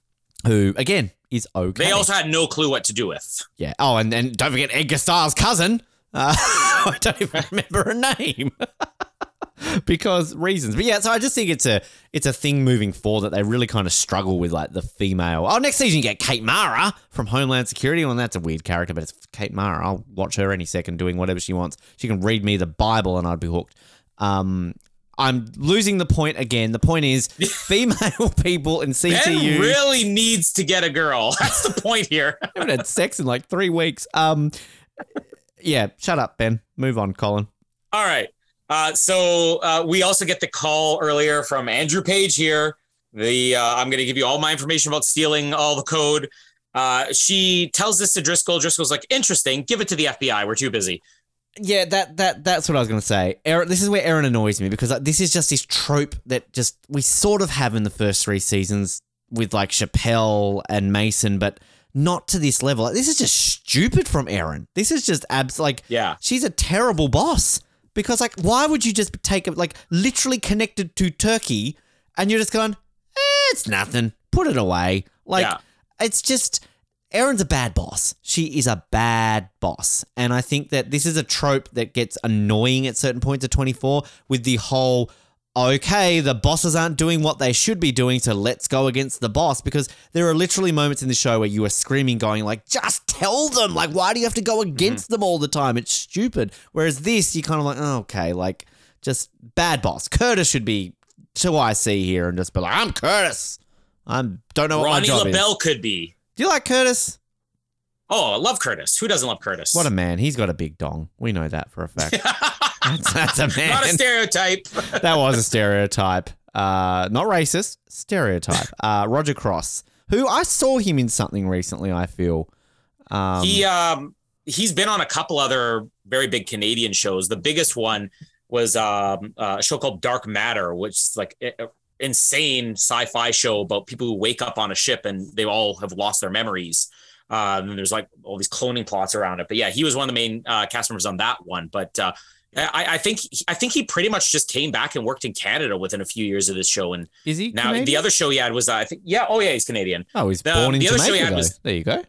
who again is okay. They also had no clue what to do with. Yeah. Oh, and and don't forget Edgar Stiles' cousin. Uh, I don't even remember her name because reasons. But yeah, so I just think it's a it's a thing moving forward that they really kind of struggle with, like the female. Oh, next season you get Kate Mara from Homeland Security. Well, that's a weird character, but it's Kate Mara. I'll watch her any second doing whatever she wants. She can read me the Bible and I'd be hooked. Um, I'm losing the point again. The point is female people in Ben CTU. really needs to get a girl. That's the point here. I haven't had sex in like three weeks. Um, yeah, shut up, Ben. Move on, Colin. All right. Uh, so uh, we also get the call earlier from Andrew Page here. The uh, I'm going to give you all my information about stealing all the code. Uh, she tells this to Driscoll. Driscoll's like, interesting. Give it to the FBI. We're too busy. Yeah, that that that's what I was going to say. Erin, this is where Erin annoys me because like, this is just this trope that just we sort of have in the first three seasons with like Chappelle and Mason, but not to this level. Like, this is just stupid from Erin. This is just abs like Yeah. she's a terrible boss because like why would you just take it like literally connected to Turkey and you're just going eh, it's nothing. Put it away. Like Yeah. it's just Erin's a bad boss. She is a bad boss. And I think that this is a trope that gets annoying at certain points of 24 with the whole okay, the bosses aren't doing what they should be doing, so let's go against the boss. Because there are literally moments in the show where you are screaming, going like, just tell them. Like, why do you have to go against them all the time? It's stupid. Whereas this, you kind of like, oh, okay, like just bad boss. Curtis should be who I see here and just be like, I'm Curtis. I don't know what Ronnie my job is. Lobell could be. Do you like Curtis? Oh, I love Curtis. Who doesn't love Curtis? What a man. He's got a big dong. We know that for a fact. that's, that's a man. Not a stereotype. that was a stereotype. Uh, not racist, stereotype. Uh, Roger Cross, who I saw him in something recently, I feel. Um, he um he's been on a couple other very big Canadian shows. The biggest one was um, uh, a show called Dark Matter, which is like a, a insane sci-fi show about people who wake up on a ship and they all have lost their memories. Uh, and there's like all these cloning plots around it. But yeah, he was one of the main uh, cast members on that one. But uh, I, I, think I think he pretty much just came back and worked in Canada within a few years of this show. And is he now Canadian? the other show he had was uh, I think yeah oh yeah he's Canadian. Oh, he's The- born in the other show he had though. was- there you go.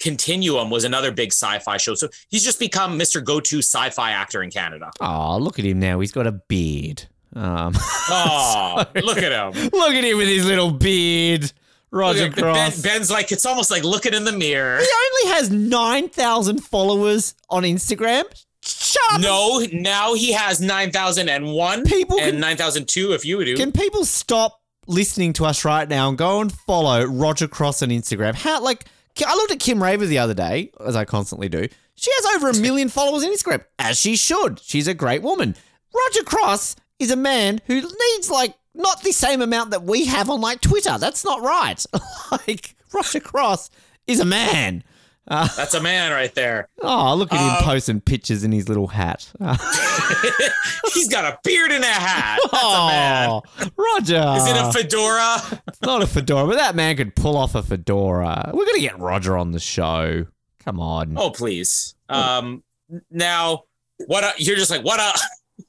Continuum was another big sci-fi show. So he's just become Mr. Go-to sci-fi actor in Canada. Oh, look at him now. He's got a beard. Um, Oh, look at him. look at him with his little beard. Roger at- ben, Cross. Ben's like it's almost like looking in the mirror. he only has 9,000 followers on Instagram. Shut up. No, now he has nine thousand and one People and can- nine thousand two. If you would do, Can people stop listening to us right now and go and follow Roger Cross on Instagram? How like I looked at Kim Raver the other day, as I constantly do. She has over a million followers on Instagram, as she should. She's a great woman. Roger Cross is a man who needs like not the same amount that we have on like Twitter. That's not right. like Roger Cross is a man. that's a man right there. Oh, look at him Um, posting pictures in his little hat. He's got a beard and a hat. That's a man. oh, Roger. Is it a fedora? It's not a fedora, but that man could pull off a fedora. We're gonna get Roger on the show. Come on. Oh, please. Um, now what? A, you're just like what?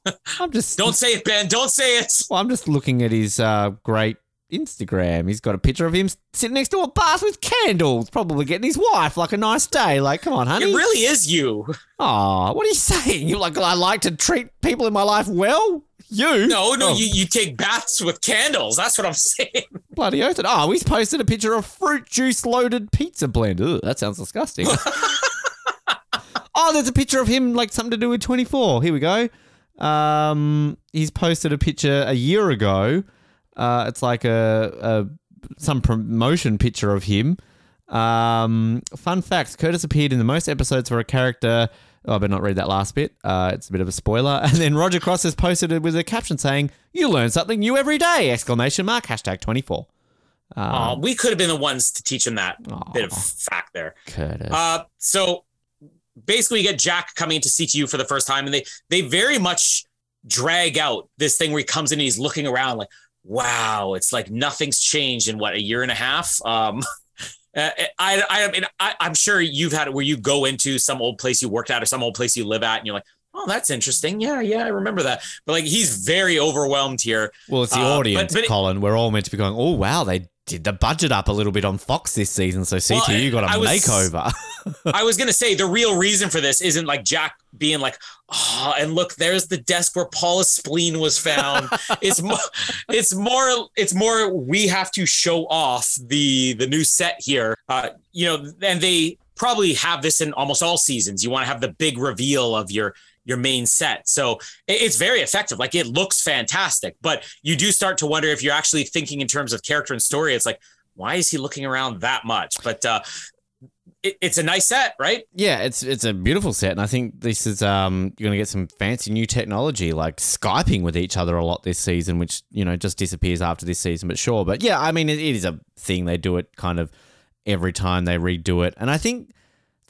A, I'm just don't say it, Ben. Don't say it. Well, I'm just looking at his uh, great Instagram. He's got a picture of him sitting next to a bath with candles, probably getting his wife like a nice day. Like, come on, honey. It really is you. Aw, what are you saying? You're like, I like to treat people in my life well. You? No, no, Oh, you, you take baths with candles. That's what I'm saying. bloody oath. Oh, he's posted a picture of fruit juice loaded pizza blend. That sounds disgusting. oh, there's a picture of him like something to do with 24. Here we go. Um, he's posted a picture a year ago. Uh, it's like a, a some promotion picture of him. Um, fun facts: Curtis appeared in the most episodes for a character. Oh, I better not read that last bit. Uh, it's a bit of a spoiler. And then Roger Cross has posted it with a caption saying, "You learn something new every day!" Exclamation mark. Hashtag twenty four. Oh, we could have been the ones to teach him that Aw. bit of fact there. Curtis. Uh, so basically, you get Jack coming into CTU for the first time, and they they very much drag out this thing where he comes in and he's looking around like, wow, it's like nothing's changed in what a year and a half. Um, uh, I I mean I, I'm sure you've had it where you go into some old place you worked at or some old place you live at, and you're like. Oh, that's interesting. Yeah, yeah, I remember that. But like, he's very overwhelmed here. well, it's the uh, audience, but- but it- Colin. We're all meant to be going. Oh wow, they did the budget up a little bit on Fox this season, so CTU got a I was- makeover. I was gonna say the real reason for this isn't like Jack being like, oh, and look, there's the desk where Paula's spleen was found. it's more, it's more, it's more. We have to show off the the new set here. Uh, you know, and they probably have this in almost all seasons. You want to have the big reveal of your your main set. So it's very effective. Like it looks fantastic, but you do start to wonder if you're actually thinking in terms of character and story. It's like, why is he looking around that much? But uh, it, it's a nice set, right? Yeah, it's it's a beautiful set, and I think this is um you're gonna get some fancy new technology like skyping with each other a lot this season, which you know just disappears after this season. But sure, but yeah, I mean it, it is a thing they do it kind of every time they redo it, and I think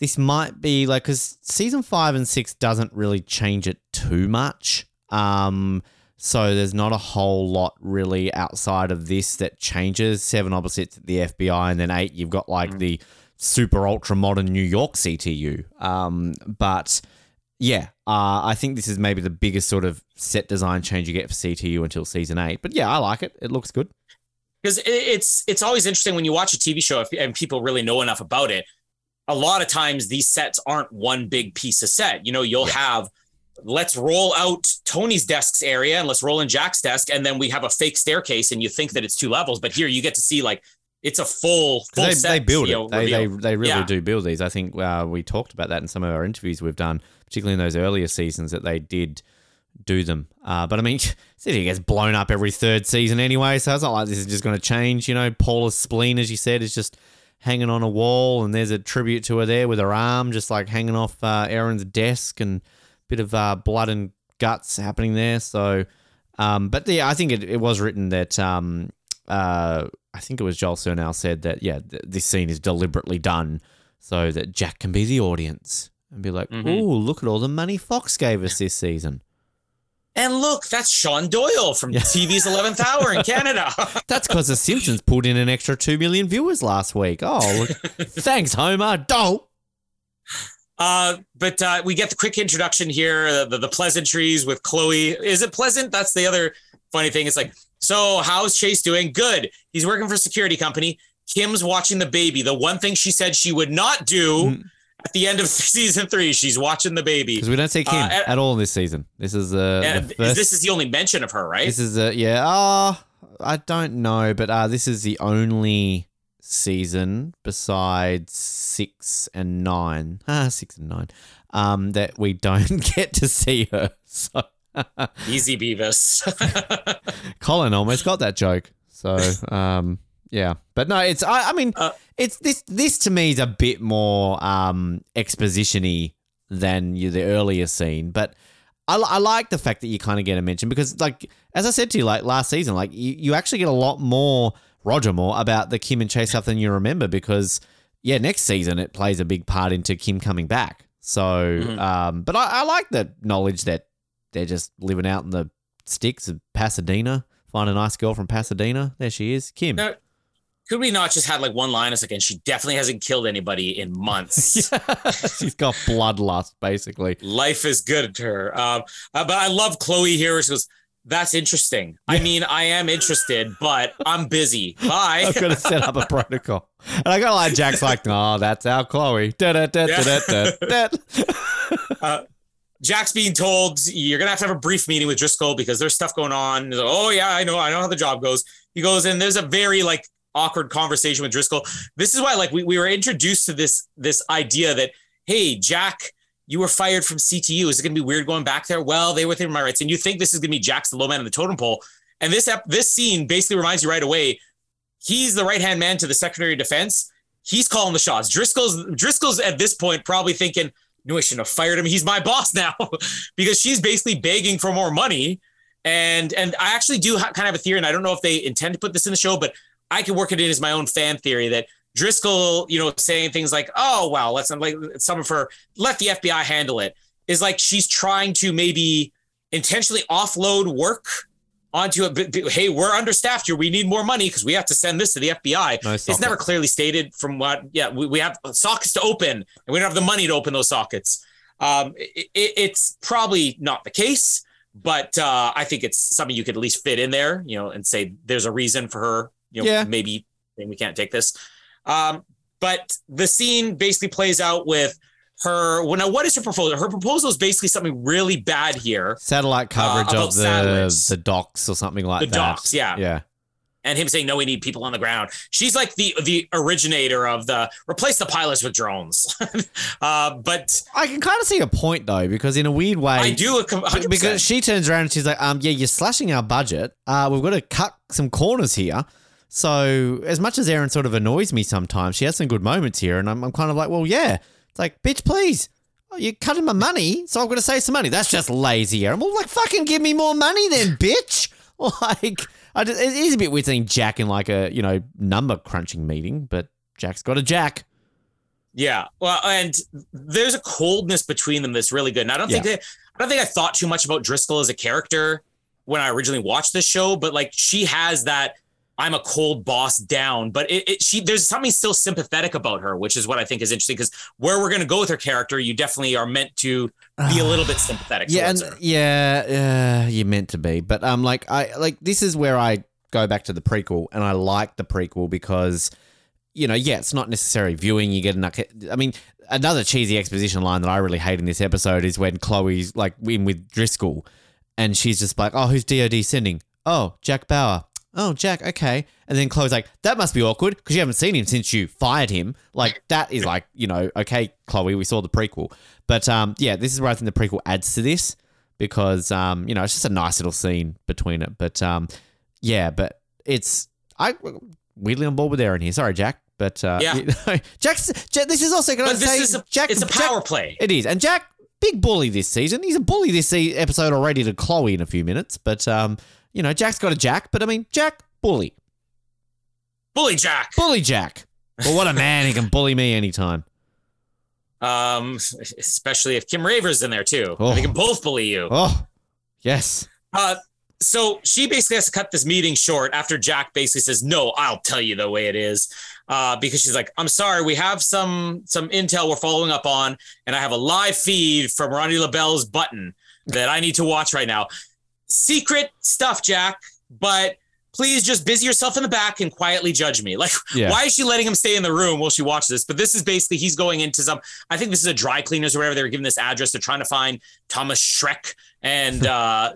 this might be like because season five and six doesn't really change it too much. Um, so there's not a whole lot really outside of this that changes. Seven it's the FBI, and then eight you've got like the super ultra modern New York CTU. Um, but yeah, uh, I think this is maybe the biggest sort of set design change you get for CTU until season eight. But yeah, I like it. It looks good. because it's it's always interesting when you watch a TV show if, and people really know enough about it. A lot of times these sets aren't one big piece of set. You know, you'll have let's roll out Tony's desk's area and let's roll in Jack's desk, and then we have a fake staircase, and you think that it's two levels, but here you get to see like it's a full full They, set. they build you it. know, They, they, they really Yeah. do build these. I think uh, we talked about that in some of our interviews we've done, particularly in those earlier seasons that they did do them. Uh, but I mean, City gets blown up every third season anyway, so it's not like this is just going to change. You know, Paula's spleen, as you said, is just hanging on a wall, and there's a tribute to her there with her arm just like hanging off uh, Erin's desk, and a bit of uh, blood and guts happening there. So, um, but yeah, I think it, it was written that um, uh, I think it was Joel Surnow said that yeah, th- this scene is deliberately done so that Jack can be the audience and be like, Mhm. "Oh, look at all the money Fox gave us this season." And look, that's Shawn Doyle from Yeah. TV's 11th Hour in Canada. That's because The Simpsons pulled in an extra two million viewers last week. Oh, thanks, Homer. Dope. Uh, but uh, we get the quick introduction here, uh, the, the pleasantries with Chloe. Is it pleasant? That's the other funny thing. It's like, so how's Chase doing? Good. He's working for a security company. Kim's watching the baby. The one thing she said she would not do Mm. At the end of season three, she's watching the baby. Because we don't see Kim Uh, and- at all this season. This is uh, the first. this is the only mention of her, right? This is uh, yeah. Uh, I don't know, but uh, this is the only season besides six and nine. Ah, six and nine. Um, that we don't get to see her. So Easy Beavis. Colin almost got that joke. So um, yeah, but no, it's I, I mean, Uh, it's this this to me is a bit more um expositiony than you, the earlier scene, but. I, I like the fact that you kind of get a mention because, like, as I said to you, like last season, like you, you actually get a lot more Roger Moore about the Kim and Chase stuff than you remember because, yeah, next season it plays a big part into Kim coming back. So, Mhm. um, but I, I like the knowledge that they're just living out in the sticks of Pasadena. Find a nice girl from Pasadena. There she is, Kim. No. Could we not just had like one line? It's like, and she definitely hasn't killed anybody in months. She's got bloodlust, basically. Life is good to her. Um, uh, but I love Chloe here. She goes, "That's interesting. I mean, I am interested, but I'm busy. Bye." I've got to set up a protocol. And I got like Jack's like, oh, that's our Chloe. Da, da, da, da. Jack's being told you're gonna have to have a brief meeting with Driscoll because there's stuff going on. Like, oh yeah, I know, I know how the job goes. He goes and there's a very like awkward conversation with Driscoll. This is why like we, we were introduced to this this idea that hey Jack, you were fired from CTU. Is it gonna be weird going back there? Well, they were within my rights, and you think this is gonna be Jack's the low man on the totem pole. And this ep- this scene basically reminds you right away, he's the right hand man to the Secretary of Defense. He's calling the shots. Driscoll's Driscoll's at this point probably thinking, no, I shouldn't have fired him. He's my boss now because she's basically begging for more money. And and I actually do ha- kind of have a theory, and I don't know if they intend to put this in the show, but I can work it in as my own fan theory that Driscoll, you know, saying things like, "Oh, wow, let's like some of her let the FBI handle it," is like she's trying to maybe intentionally offload work onto but, hey, we're understaffed here. We need more money because we have to send this to the FBI. No It's never clearly stated from what, yeah, we, we have sockets to open and we don't have the money to open those sockets. Um, it- it's probably not the case, but uh, I think it's something you could at least fit in there, you know, and say there's a reason for her, you know, Yeah. maybe we can't take this. Um, but the scene basically plays out with her. Well, now, what is her proposal? Her proposal is basically something really bad here. Satellite coverage Uh, of the satellites. the docks or something like The that. docks, yeah. Yeah. and him saying no we need people on the ground she's like the the originator of the replace the pilots with drones uh but I can kind of see a point though, because in a weird way, i do a com- 100%. because she turns around and she's like, um, yeah, you're slashing our budget. Uh, we've got to cut some corners here. So as much as Erin sort of annoys me sometimes, she has some good moments here, and I'm, I'm kind of like, well, yeah. It's like, bitch, please. Oh, you're cutting my money, so I've got to save some money. That's just lazy, Erin. Well, like, fucking give me more money then, bitch. Like, I just, it is a bit weird seeing Jack in like a, you know, number crunching meeting, but Jack's got a Jack. yeah well and there's a coldness between them that's really good and i don't think that i don't think i thought too much about driscoll as a character when i originally watched this show but like she has that i'm a cold boss down but it, it she there's something still sympathetic about her which is what i think is interesting because where we're going to go with her character you definitely are meant to be a little bit sympathetic yeah, towards and her. yeah, uh, you're meant to be. But um, like I like this is where I go back to the prequel, and I like the prequel because, you know, yeah, it's not necessary viewing. You get enough. I mean, another cheesy exposition line that I really hate in this episode is when Chloe's like in with Driscoll, and she's just like, "Oh, who's DoD sending? Oh, Jack Bauer." Oh, Jack, okay. And then Chloe's like, that must be awkward because you haven't seen him since you fired him. Like, that is like, you know, okay, Chloe, we saw the prequel. But um, yeah, this is where I think the prequel adds to this because, um, you know, it's just a nice little scene between it. But um, yeah, but it's, I weirdly on board with Erin here. Sorry, Jack. But uh, Yeah. you know, Jack's. Jack, this is also going to say is a, Jack. it's a Jack- power play. It is, and Jack, big bully this season. He's a bully this episode already to Chloe in a few minutes. But um, you know, Jack's got a Jack. But I mean, Jack bully, Bully Jack. bully Jack. Well, what a man! He can bully me anytime. Um, especially if Kim Raver's in there too. Oh. They can both bully you. Oh, yes. Uh, so she basically has to cut this meeting short after Jack basically says, "No, I'll tell you the way it is," uh, because she's like, "I'm sorry, we have some some intel we're following up on, and I have a live feed from Ronnie Lobell's button that I need to watch right now. Secret stuff, Jack, but." Please just busy yourself in the back and quietly judge me. Like, Yeah. why is she letting him stay in the room while she watches this? But this is basically he's going into some. I think this is a dry cleaners or whatever. They were given this address. They're trying to find Thomas Sherek, and uh,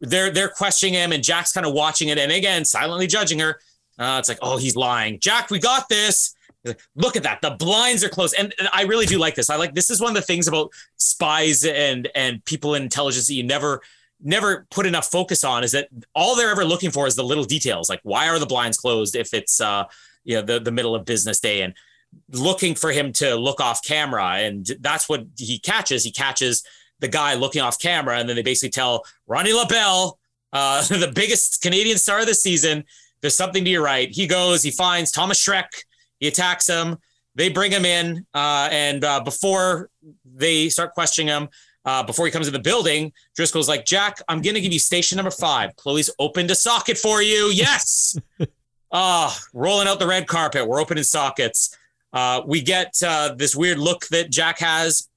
they're they're questioning him, and Jack's kind of watching it, and again silently judging her. Uh, it's like, oh, he's lying. Jack, we got this. Like, Look at that. The blinds are closed, and, and I really do like this. I like this is one of the things about spies and and people in intelligence that you never never put enough focus on is that all they're ever looking for is the little details. Like why are the blinds closed if it's uh you know the, the middle of business day? And looking for him to look off camera. And that's what he catches. He catches the guy looking off camera and then they basically tell ronnie lobell uh the biggest canadian star of the season there's something to your right. He goes he finds thomas sherek he attacks him. They bring him in uh and uh before they start questioning him uh, before he comes in the building, Driscoll's like, Jack, I'm going to give you station number five. Chloe's opened a socket for you. Yes. Ah, rolling out the red carpet. We're opening sockets. Uh, we get uh, this weird look that Jack has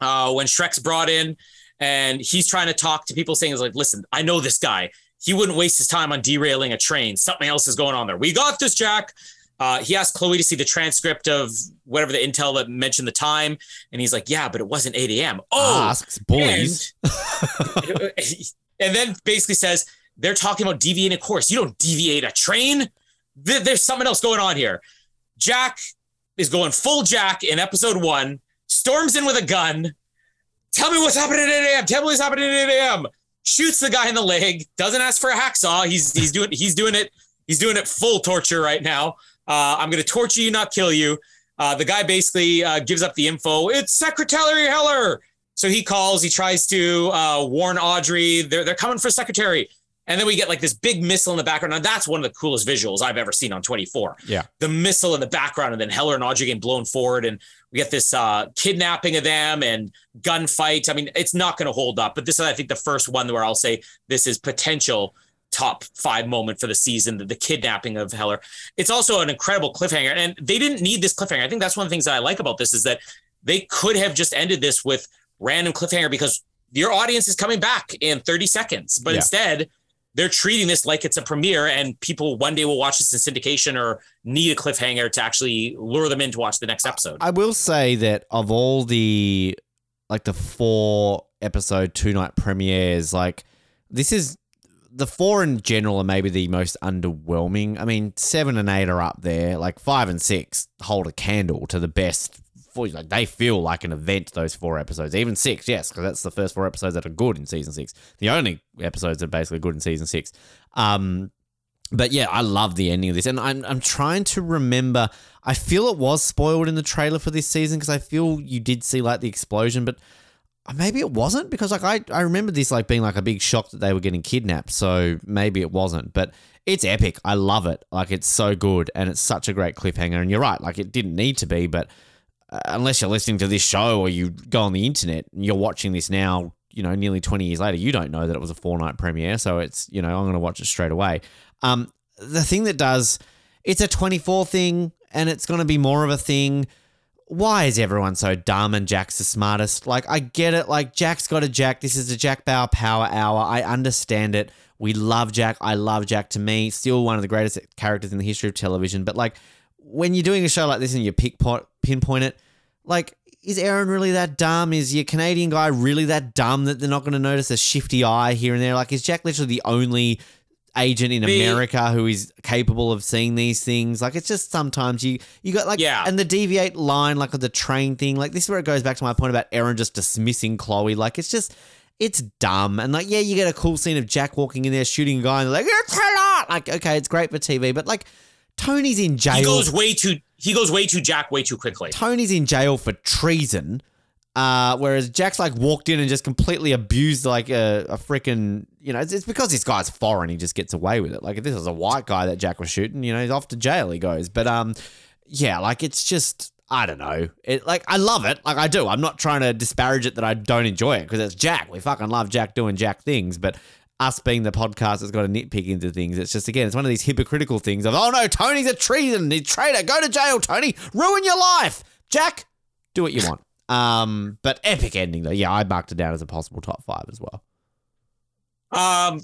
uh, when Sherek's brought in, and he's trying to talk to people, saying, he's "Like, listen, I know this guy. He wouldn't waste his time on derailing a train. Something else is going on there. We got this, Jack." Uh, he asked Chloe to see the transcript of whatever the intel that mentioned the time, and he's like, "Yeah, but it wasn't 8 a.m." Oh, Asks bullies. and, and then basically says they're talking about deviating a course. You don't deviate a train. There- There's something else going on here. Jack is going full Jack in episode one, storms in with a gun. Tell me what's happening at 8 a.m. Tell me what's happening at 8 a.m. Shoots the guy in the leg. Doesn't ask for a hacksaw. He's he's doing he's doing it. He's doing it full torture right now. Uh, I'm going to torture you, not kill you. Uh, the guy basically uh, gives up the info. It's Secretary Heller. So he calls. He tries to uh, warn Audrey. They're they're coming for Secretary. And then we get like this big missile in the background. And that's one of the coolest visuals I've ever seen on 24. Yeah. The missile in the background, and then Heller and Audrey getting blown forward. And we get this uh, kidnapping of them and gunfight. I mean, it's not going to hold up. But this is, I think, the first one where I'll say this is potential top five moment for the season, the, the kidnapping of Heller. It's also an incredible cliffhanger. And they didn't need this cliffhanger. I think that's one of the things that I like about this is that they could have just ended this with random cliffhanger because your audience is coming back in 30 seconds. But Yeah. instead, they're treating this like it's a premiere and people one day will watch this in syndication or need a cliffhanger to actually lure them in to watch the next episode. I will say that of all the like the four episode two night premieres, like this is the four in general are maybe the most underwhelming. I mean, seven and eight are up there. Like five and six hold a candle to the best. Four, like they feel like an event. Those four episodes, even six, yes, because that's the first four episodes that are good in season six. The only episodes that are basically good in season six. Um, but yeah, I love the ending of this, and I'm I'm trying to remember. I feel it was spoiled in the trailer for this season because I feel you did see like the explosion, but maybe it wasn't because like I I remember this like being like a big shock that they were getting kidnapped. So maybe it wasn't, but it's epic. I love it. Like it's so good, and it's such a great cliffhanger. And you're right, like it didn't need to be, but uh, unless you're listening to this show or you go on the internet and you're watching this now, you know, nearly 20 years later, you don't know that it was a four night premiere. So it's, you know, I'm going to watch it straight away. Um, the thing that does, it's a 24 thing and it's going to be more of a thing. Why is everyone so dumb and Jack's the smartest? Like, I get it. Like, Jack's got a Jack. This is a Jack Bauer power hour. I understand it. We love Jack. I love Jack. To me, still one of the greatest characters in the history of television. But, like, when you're doing a show like this and you pick point, pinpoint it, like, is Erin really that dumb? Is your Canadian guy really that dumb that they're not going to notice a shifty eye here and there? Like, is Jack literally the only agent in The- America who is capable of seeing these things? Like, it's just sometimes you you got like, Yeah. and the deviate line, like the train thing, like this is where it goes back to my point about Erin just dismissing Chloe. Like, it's just. It's dumb. And like, yeah, you get a cool scene of Jack walking in there shooting a guy and they're like, it's a lot. Like, okay, it's great for TV, but like, Tony's in jail. He goes way too he goes way too Jack way too quickly. Tony's in jail for treason. Uh, whereas Jack's like walked in and just completely abused like a, a freaking, you know, it's, it's because this guy's foreign. He just gets away with it. Like if this was a white guy that Jack was shooting, you know, he's off to jail. He goes, but um, yeah, like it's just I don't know. It like I love it, like I do. I'm not trying to disparage it that I don't enjoy it because it's Jack. We fucking love Jack doing Jack things, but us being the podcast that's got to nitpick into things. It's just again, it's one of these hypocritical things of oh no, Tony's a treason, he's a traitor. Go to jail, Tony. Ruin your life, Jack. Do what you want. Um, but epic ending though. Yeah, I marked it down as a possible top five as well. Um,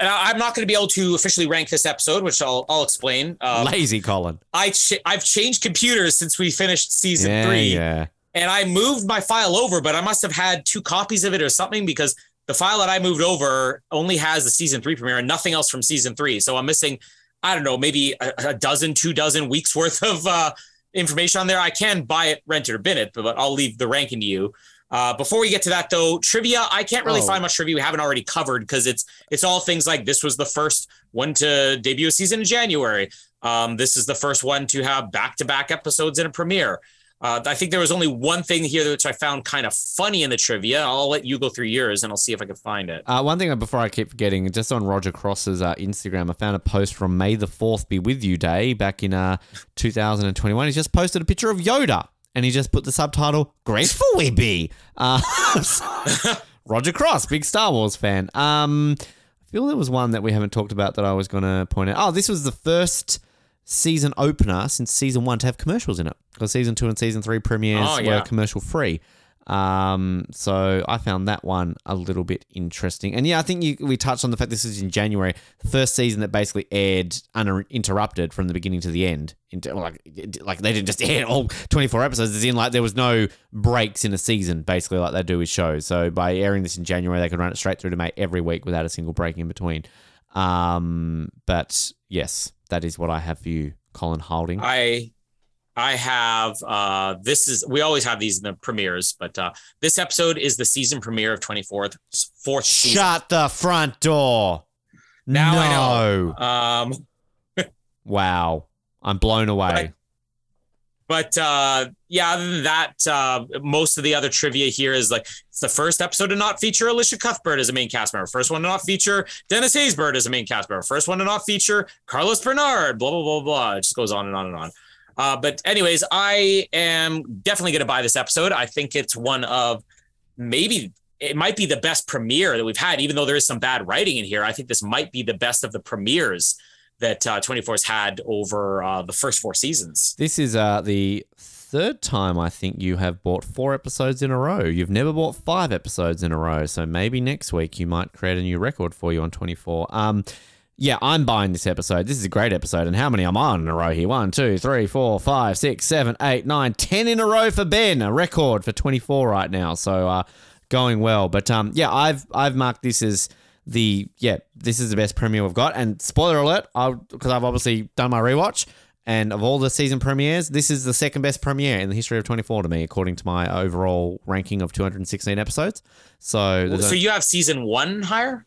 and I- I'm not going to be able to officially rank this episode, which I'll I'll explain. Um, Lazy Colin. I ch- I've changed computers since we finished season Yeah, three, yeah. and I moved my file over, but I must have had two copies of it or something because the file that I moved over only has the season three premiere and nothing else from season three. So I'm missing, I don't know, maybe a, a dozen, two dozen weeks worth of uh, information on there. I can buy it, rent it, or bin it, but I'll leave the ranking to you. Uh, before we get to that though, trivia, I can't really Oh. find much trivia we haven't already covered because it's it's all things like this was the first one to debut a season in January. Um, this is the first one to have back-to-back episodes in a premiere. Uh, I think there was only one thing here which I found kind of funny in the trivia. I'll let you go through yours and I'll see if I can find it. Uh, one thing before I keep forgetting, just on Roger Cross's uh, Instagram, I found a post from May the 4th Be With You Day back in uh, 2021. He's just posted a picture of Yoda and he just put the subtitle, Grateful We Be. Uh, Roger Cross, big Star Wars fan. Um, I feel there was one that we haven't talked about that I was going to point out. Oh, this was the first season opener since season one to have commercials in it because season two and season three premieres Oh, yeah. were commercial free. Um, so I found that one a little bit interesting. And yeah, I think you, we touched on the fact this is in January, first season that basically aired uninterrupted from the beginning to the end. Like, like they didn't just air all 24 episodes. It's in like there was no breaks in a season, basically like they do with shows. So by airing this in January, they could run it straight through to May every week without a single break in between. Um, but yes, that is what I have for you, Colin Holding. I I have uh this is we always have these in the premieres, but uh this episode is the season premiere of 24th fourth season. Shut the front door. Now I know. Um Wow. I'm blown away. but uh yeah, other than that, uh most of the other trivia here is like it's the first episode to not feature Elisha Cuthbert as a main cast member, first one to not feature Dennis Haysbert as a main cast member, first one to not feature Carlos Bernard, blah blah blah blah. It just goes on and on and on. Uh, but anyways, I am definitely going to buy this episode. I think it's one of maybe it might be the best premiere that we've had, even though there is some bad writing in here. I think this might be the best of the premieres that uh, 24's had over uh, the first four seasons. This is uh, the third time I think you have bought four episodes in a row. You've never bought five episodes in a row. So maybe next week you might create a new record for you on 24. Um, yeah, I'm buying this episode. This is a great episode. And how many am I on in a row here? One, two, three, four, five, six, seven, eight, nine, ten in a row for Ben. A record for 24 right now. So uh, going well. But um, yeah, I've I've marked this as the yeah, this is the best premiere we've got. And spoiler alert, because I've obviously done my rewatch. And of all the season premieres, this is the second best premiere in the history of 24 to me, according to my overall ranking of 216 episodes. So, So you have season one higher?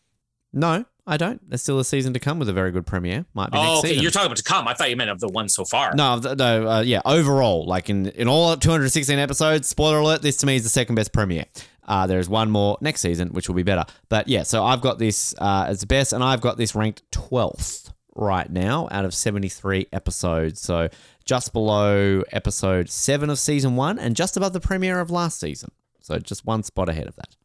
no, I don't. There's still a season to come with a very good premiere. Might be Oh, next okay. season. You're talking about to come. I thought you meant of the one so far. no, no, uh, yeah. Overall, like in in all 216 episodes, spoiler alert, this to me is the second best premiere. Uh, there's one more next season, which will be better. But yeah, so I've got this uh, as the best, and I've got this ranked 12th right now out of 73 episodes. So just below episode seven of season one, and just above the premiere of last season. So just one spot ahead of that.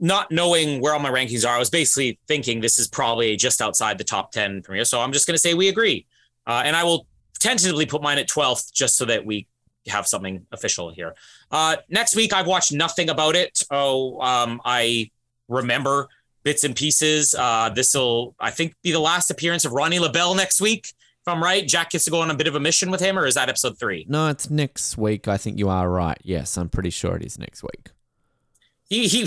Not knowing where all my rankings are, I was basically thinking this is probably just outside the top 10 premiere. So I'm just going to say we agree. Uh, and I will tentatively put mine at 12th just so that we have something official here. Uh, next week, I've watched nothing about it. Oh, um, I remember bits and pieces. Uh, this will, I think, be the last appearance of Ronnie Lobell next week. If I'm right, Jack gets to go on a bit of a mission with him, or is that episode three? No, it's next week. I think you are right. Yes, I'm pretty sure it is next week. he he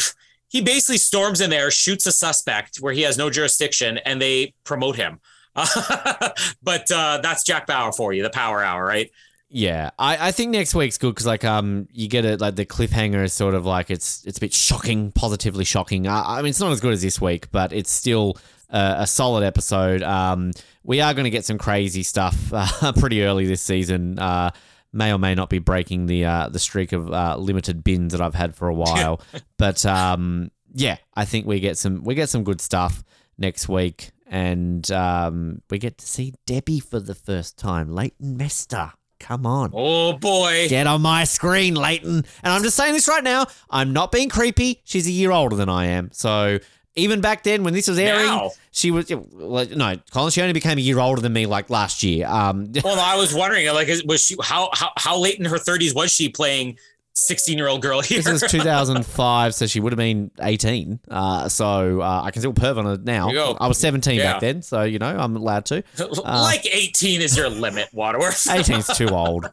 he basically storms in there, shoots a suspect where he has no jurisdiction, and they promote him. but uh, that's Jack Bauer for you, the Power Hour, right? Yeah, I, I think next week's good because like um you get it like the cliffhanger is sort of like it's it's a bit shocking, positively shocking. I, I mean it's not as good as this week, but it's still a, a solid episode. Um, we are going to get some crazy stuff uh, pretty early this season. Uh, may or may not be breaking the uh, the streak of uh, limited bins that I've had for a while. but um, yeah, I think we get some we get some good stuff next week, and um, we get to see Debbie for the first time. Leighton Meester, come on. Oh boy. Get on my screen, Leighton. And I'm just saying this right now. I'm not being creepy. She's a year older than I am. So even back then when this was airing, Now. she was no, Colin. She only became a year older than me like last year. Um, Well, I was wondering, like, was she how how how late in her thirties was she playing sixteen year old girl here? this is 2005, so she would have been 18. Uh, so uh, I can still perv on her now. There you go. I was 17 Yeah. back then, so you know I'm allowed to. like eighteen is your limit, Waterworth. 18's too old.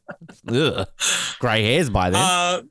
Ugh. Grey hairs by then. Uh,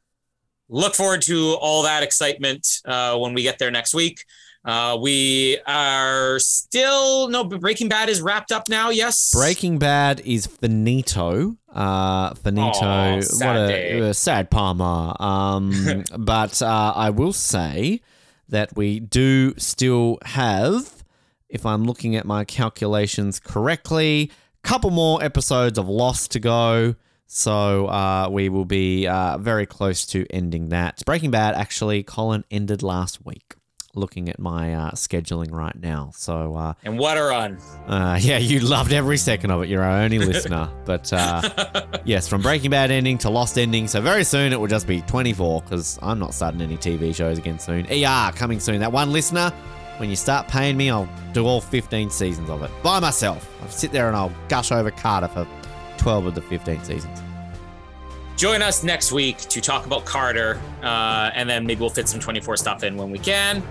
look forward to all that excitement uh, when we get there next week. Uh, we are still no Breaking Bad is wrapped up now. Yes, Breaking Bad is finito. Uh, finito. Aw, sad what a, a sad Palmer. Um, but uh, I will say that we do still have, if I'm looking at my calculations correctly, a couple more episodes of Lost to go. So uh, we will be uh, very close to ending that. Breaking Bad actually, Colin ended last week. Looking at my uh, scheduling right now, so uh, And what a run! uh, yeah, you loved every second of it. You're our only listener. But uh, yes, from Breaking Bad ending to Lost ending. So very soon it will just be 24 because I'm not starting any TV shows again soon. ER coming soon. That one listener, when you start paying me, I'll do all 15 seasons of it by myself. I'll sit there and I'll gush over Carter for 12 of the 15 seasons. Join us next week to talk about Carter, uh, and then maybe we'll fit some 24 stuff in when we can.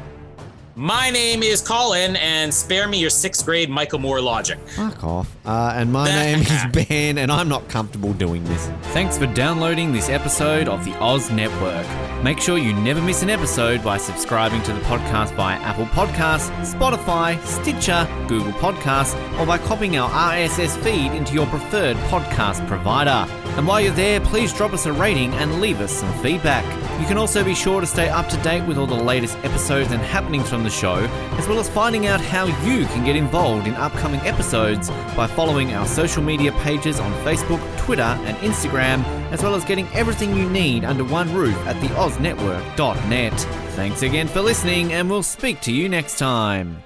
My name is Colin, and spare me your sixth grade Michael Moore logic. Fuck off. Uh, and my name is Ben, and I'm not comfortable doing this. Thanks for downloading this episode of the Oz Network. Make sure you never miss an episode by subscribing to the podcast via Apple Podcasts, Spotify, Stitcher, Google Podcasts, or by copying our RSS feed into your preferred podcast provider. And while you're there, please drop us a rating and leave us some feedback. You can also be sure to stay up to date with all the latest episodes and happenings from the show, as well as finding out how you can get involved in upcoming episodes by following our social media pages on Facebook, Twitter, and Instagram, as well as getting everything you need under one roof at theoznetwork.net. Thanks again for listening, and we'll speak to you next time.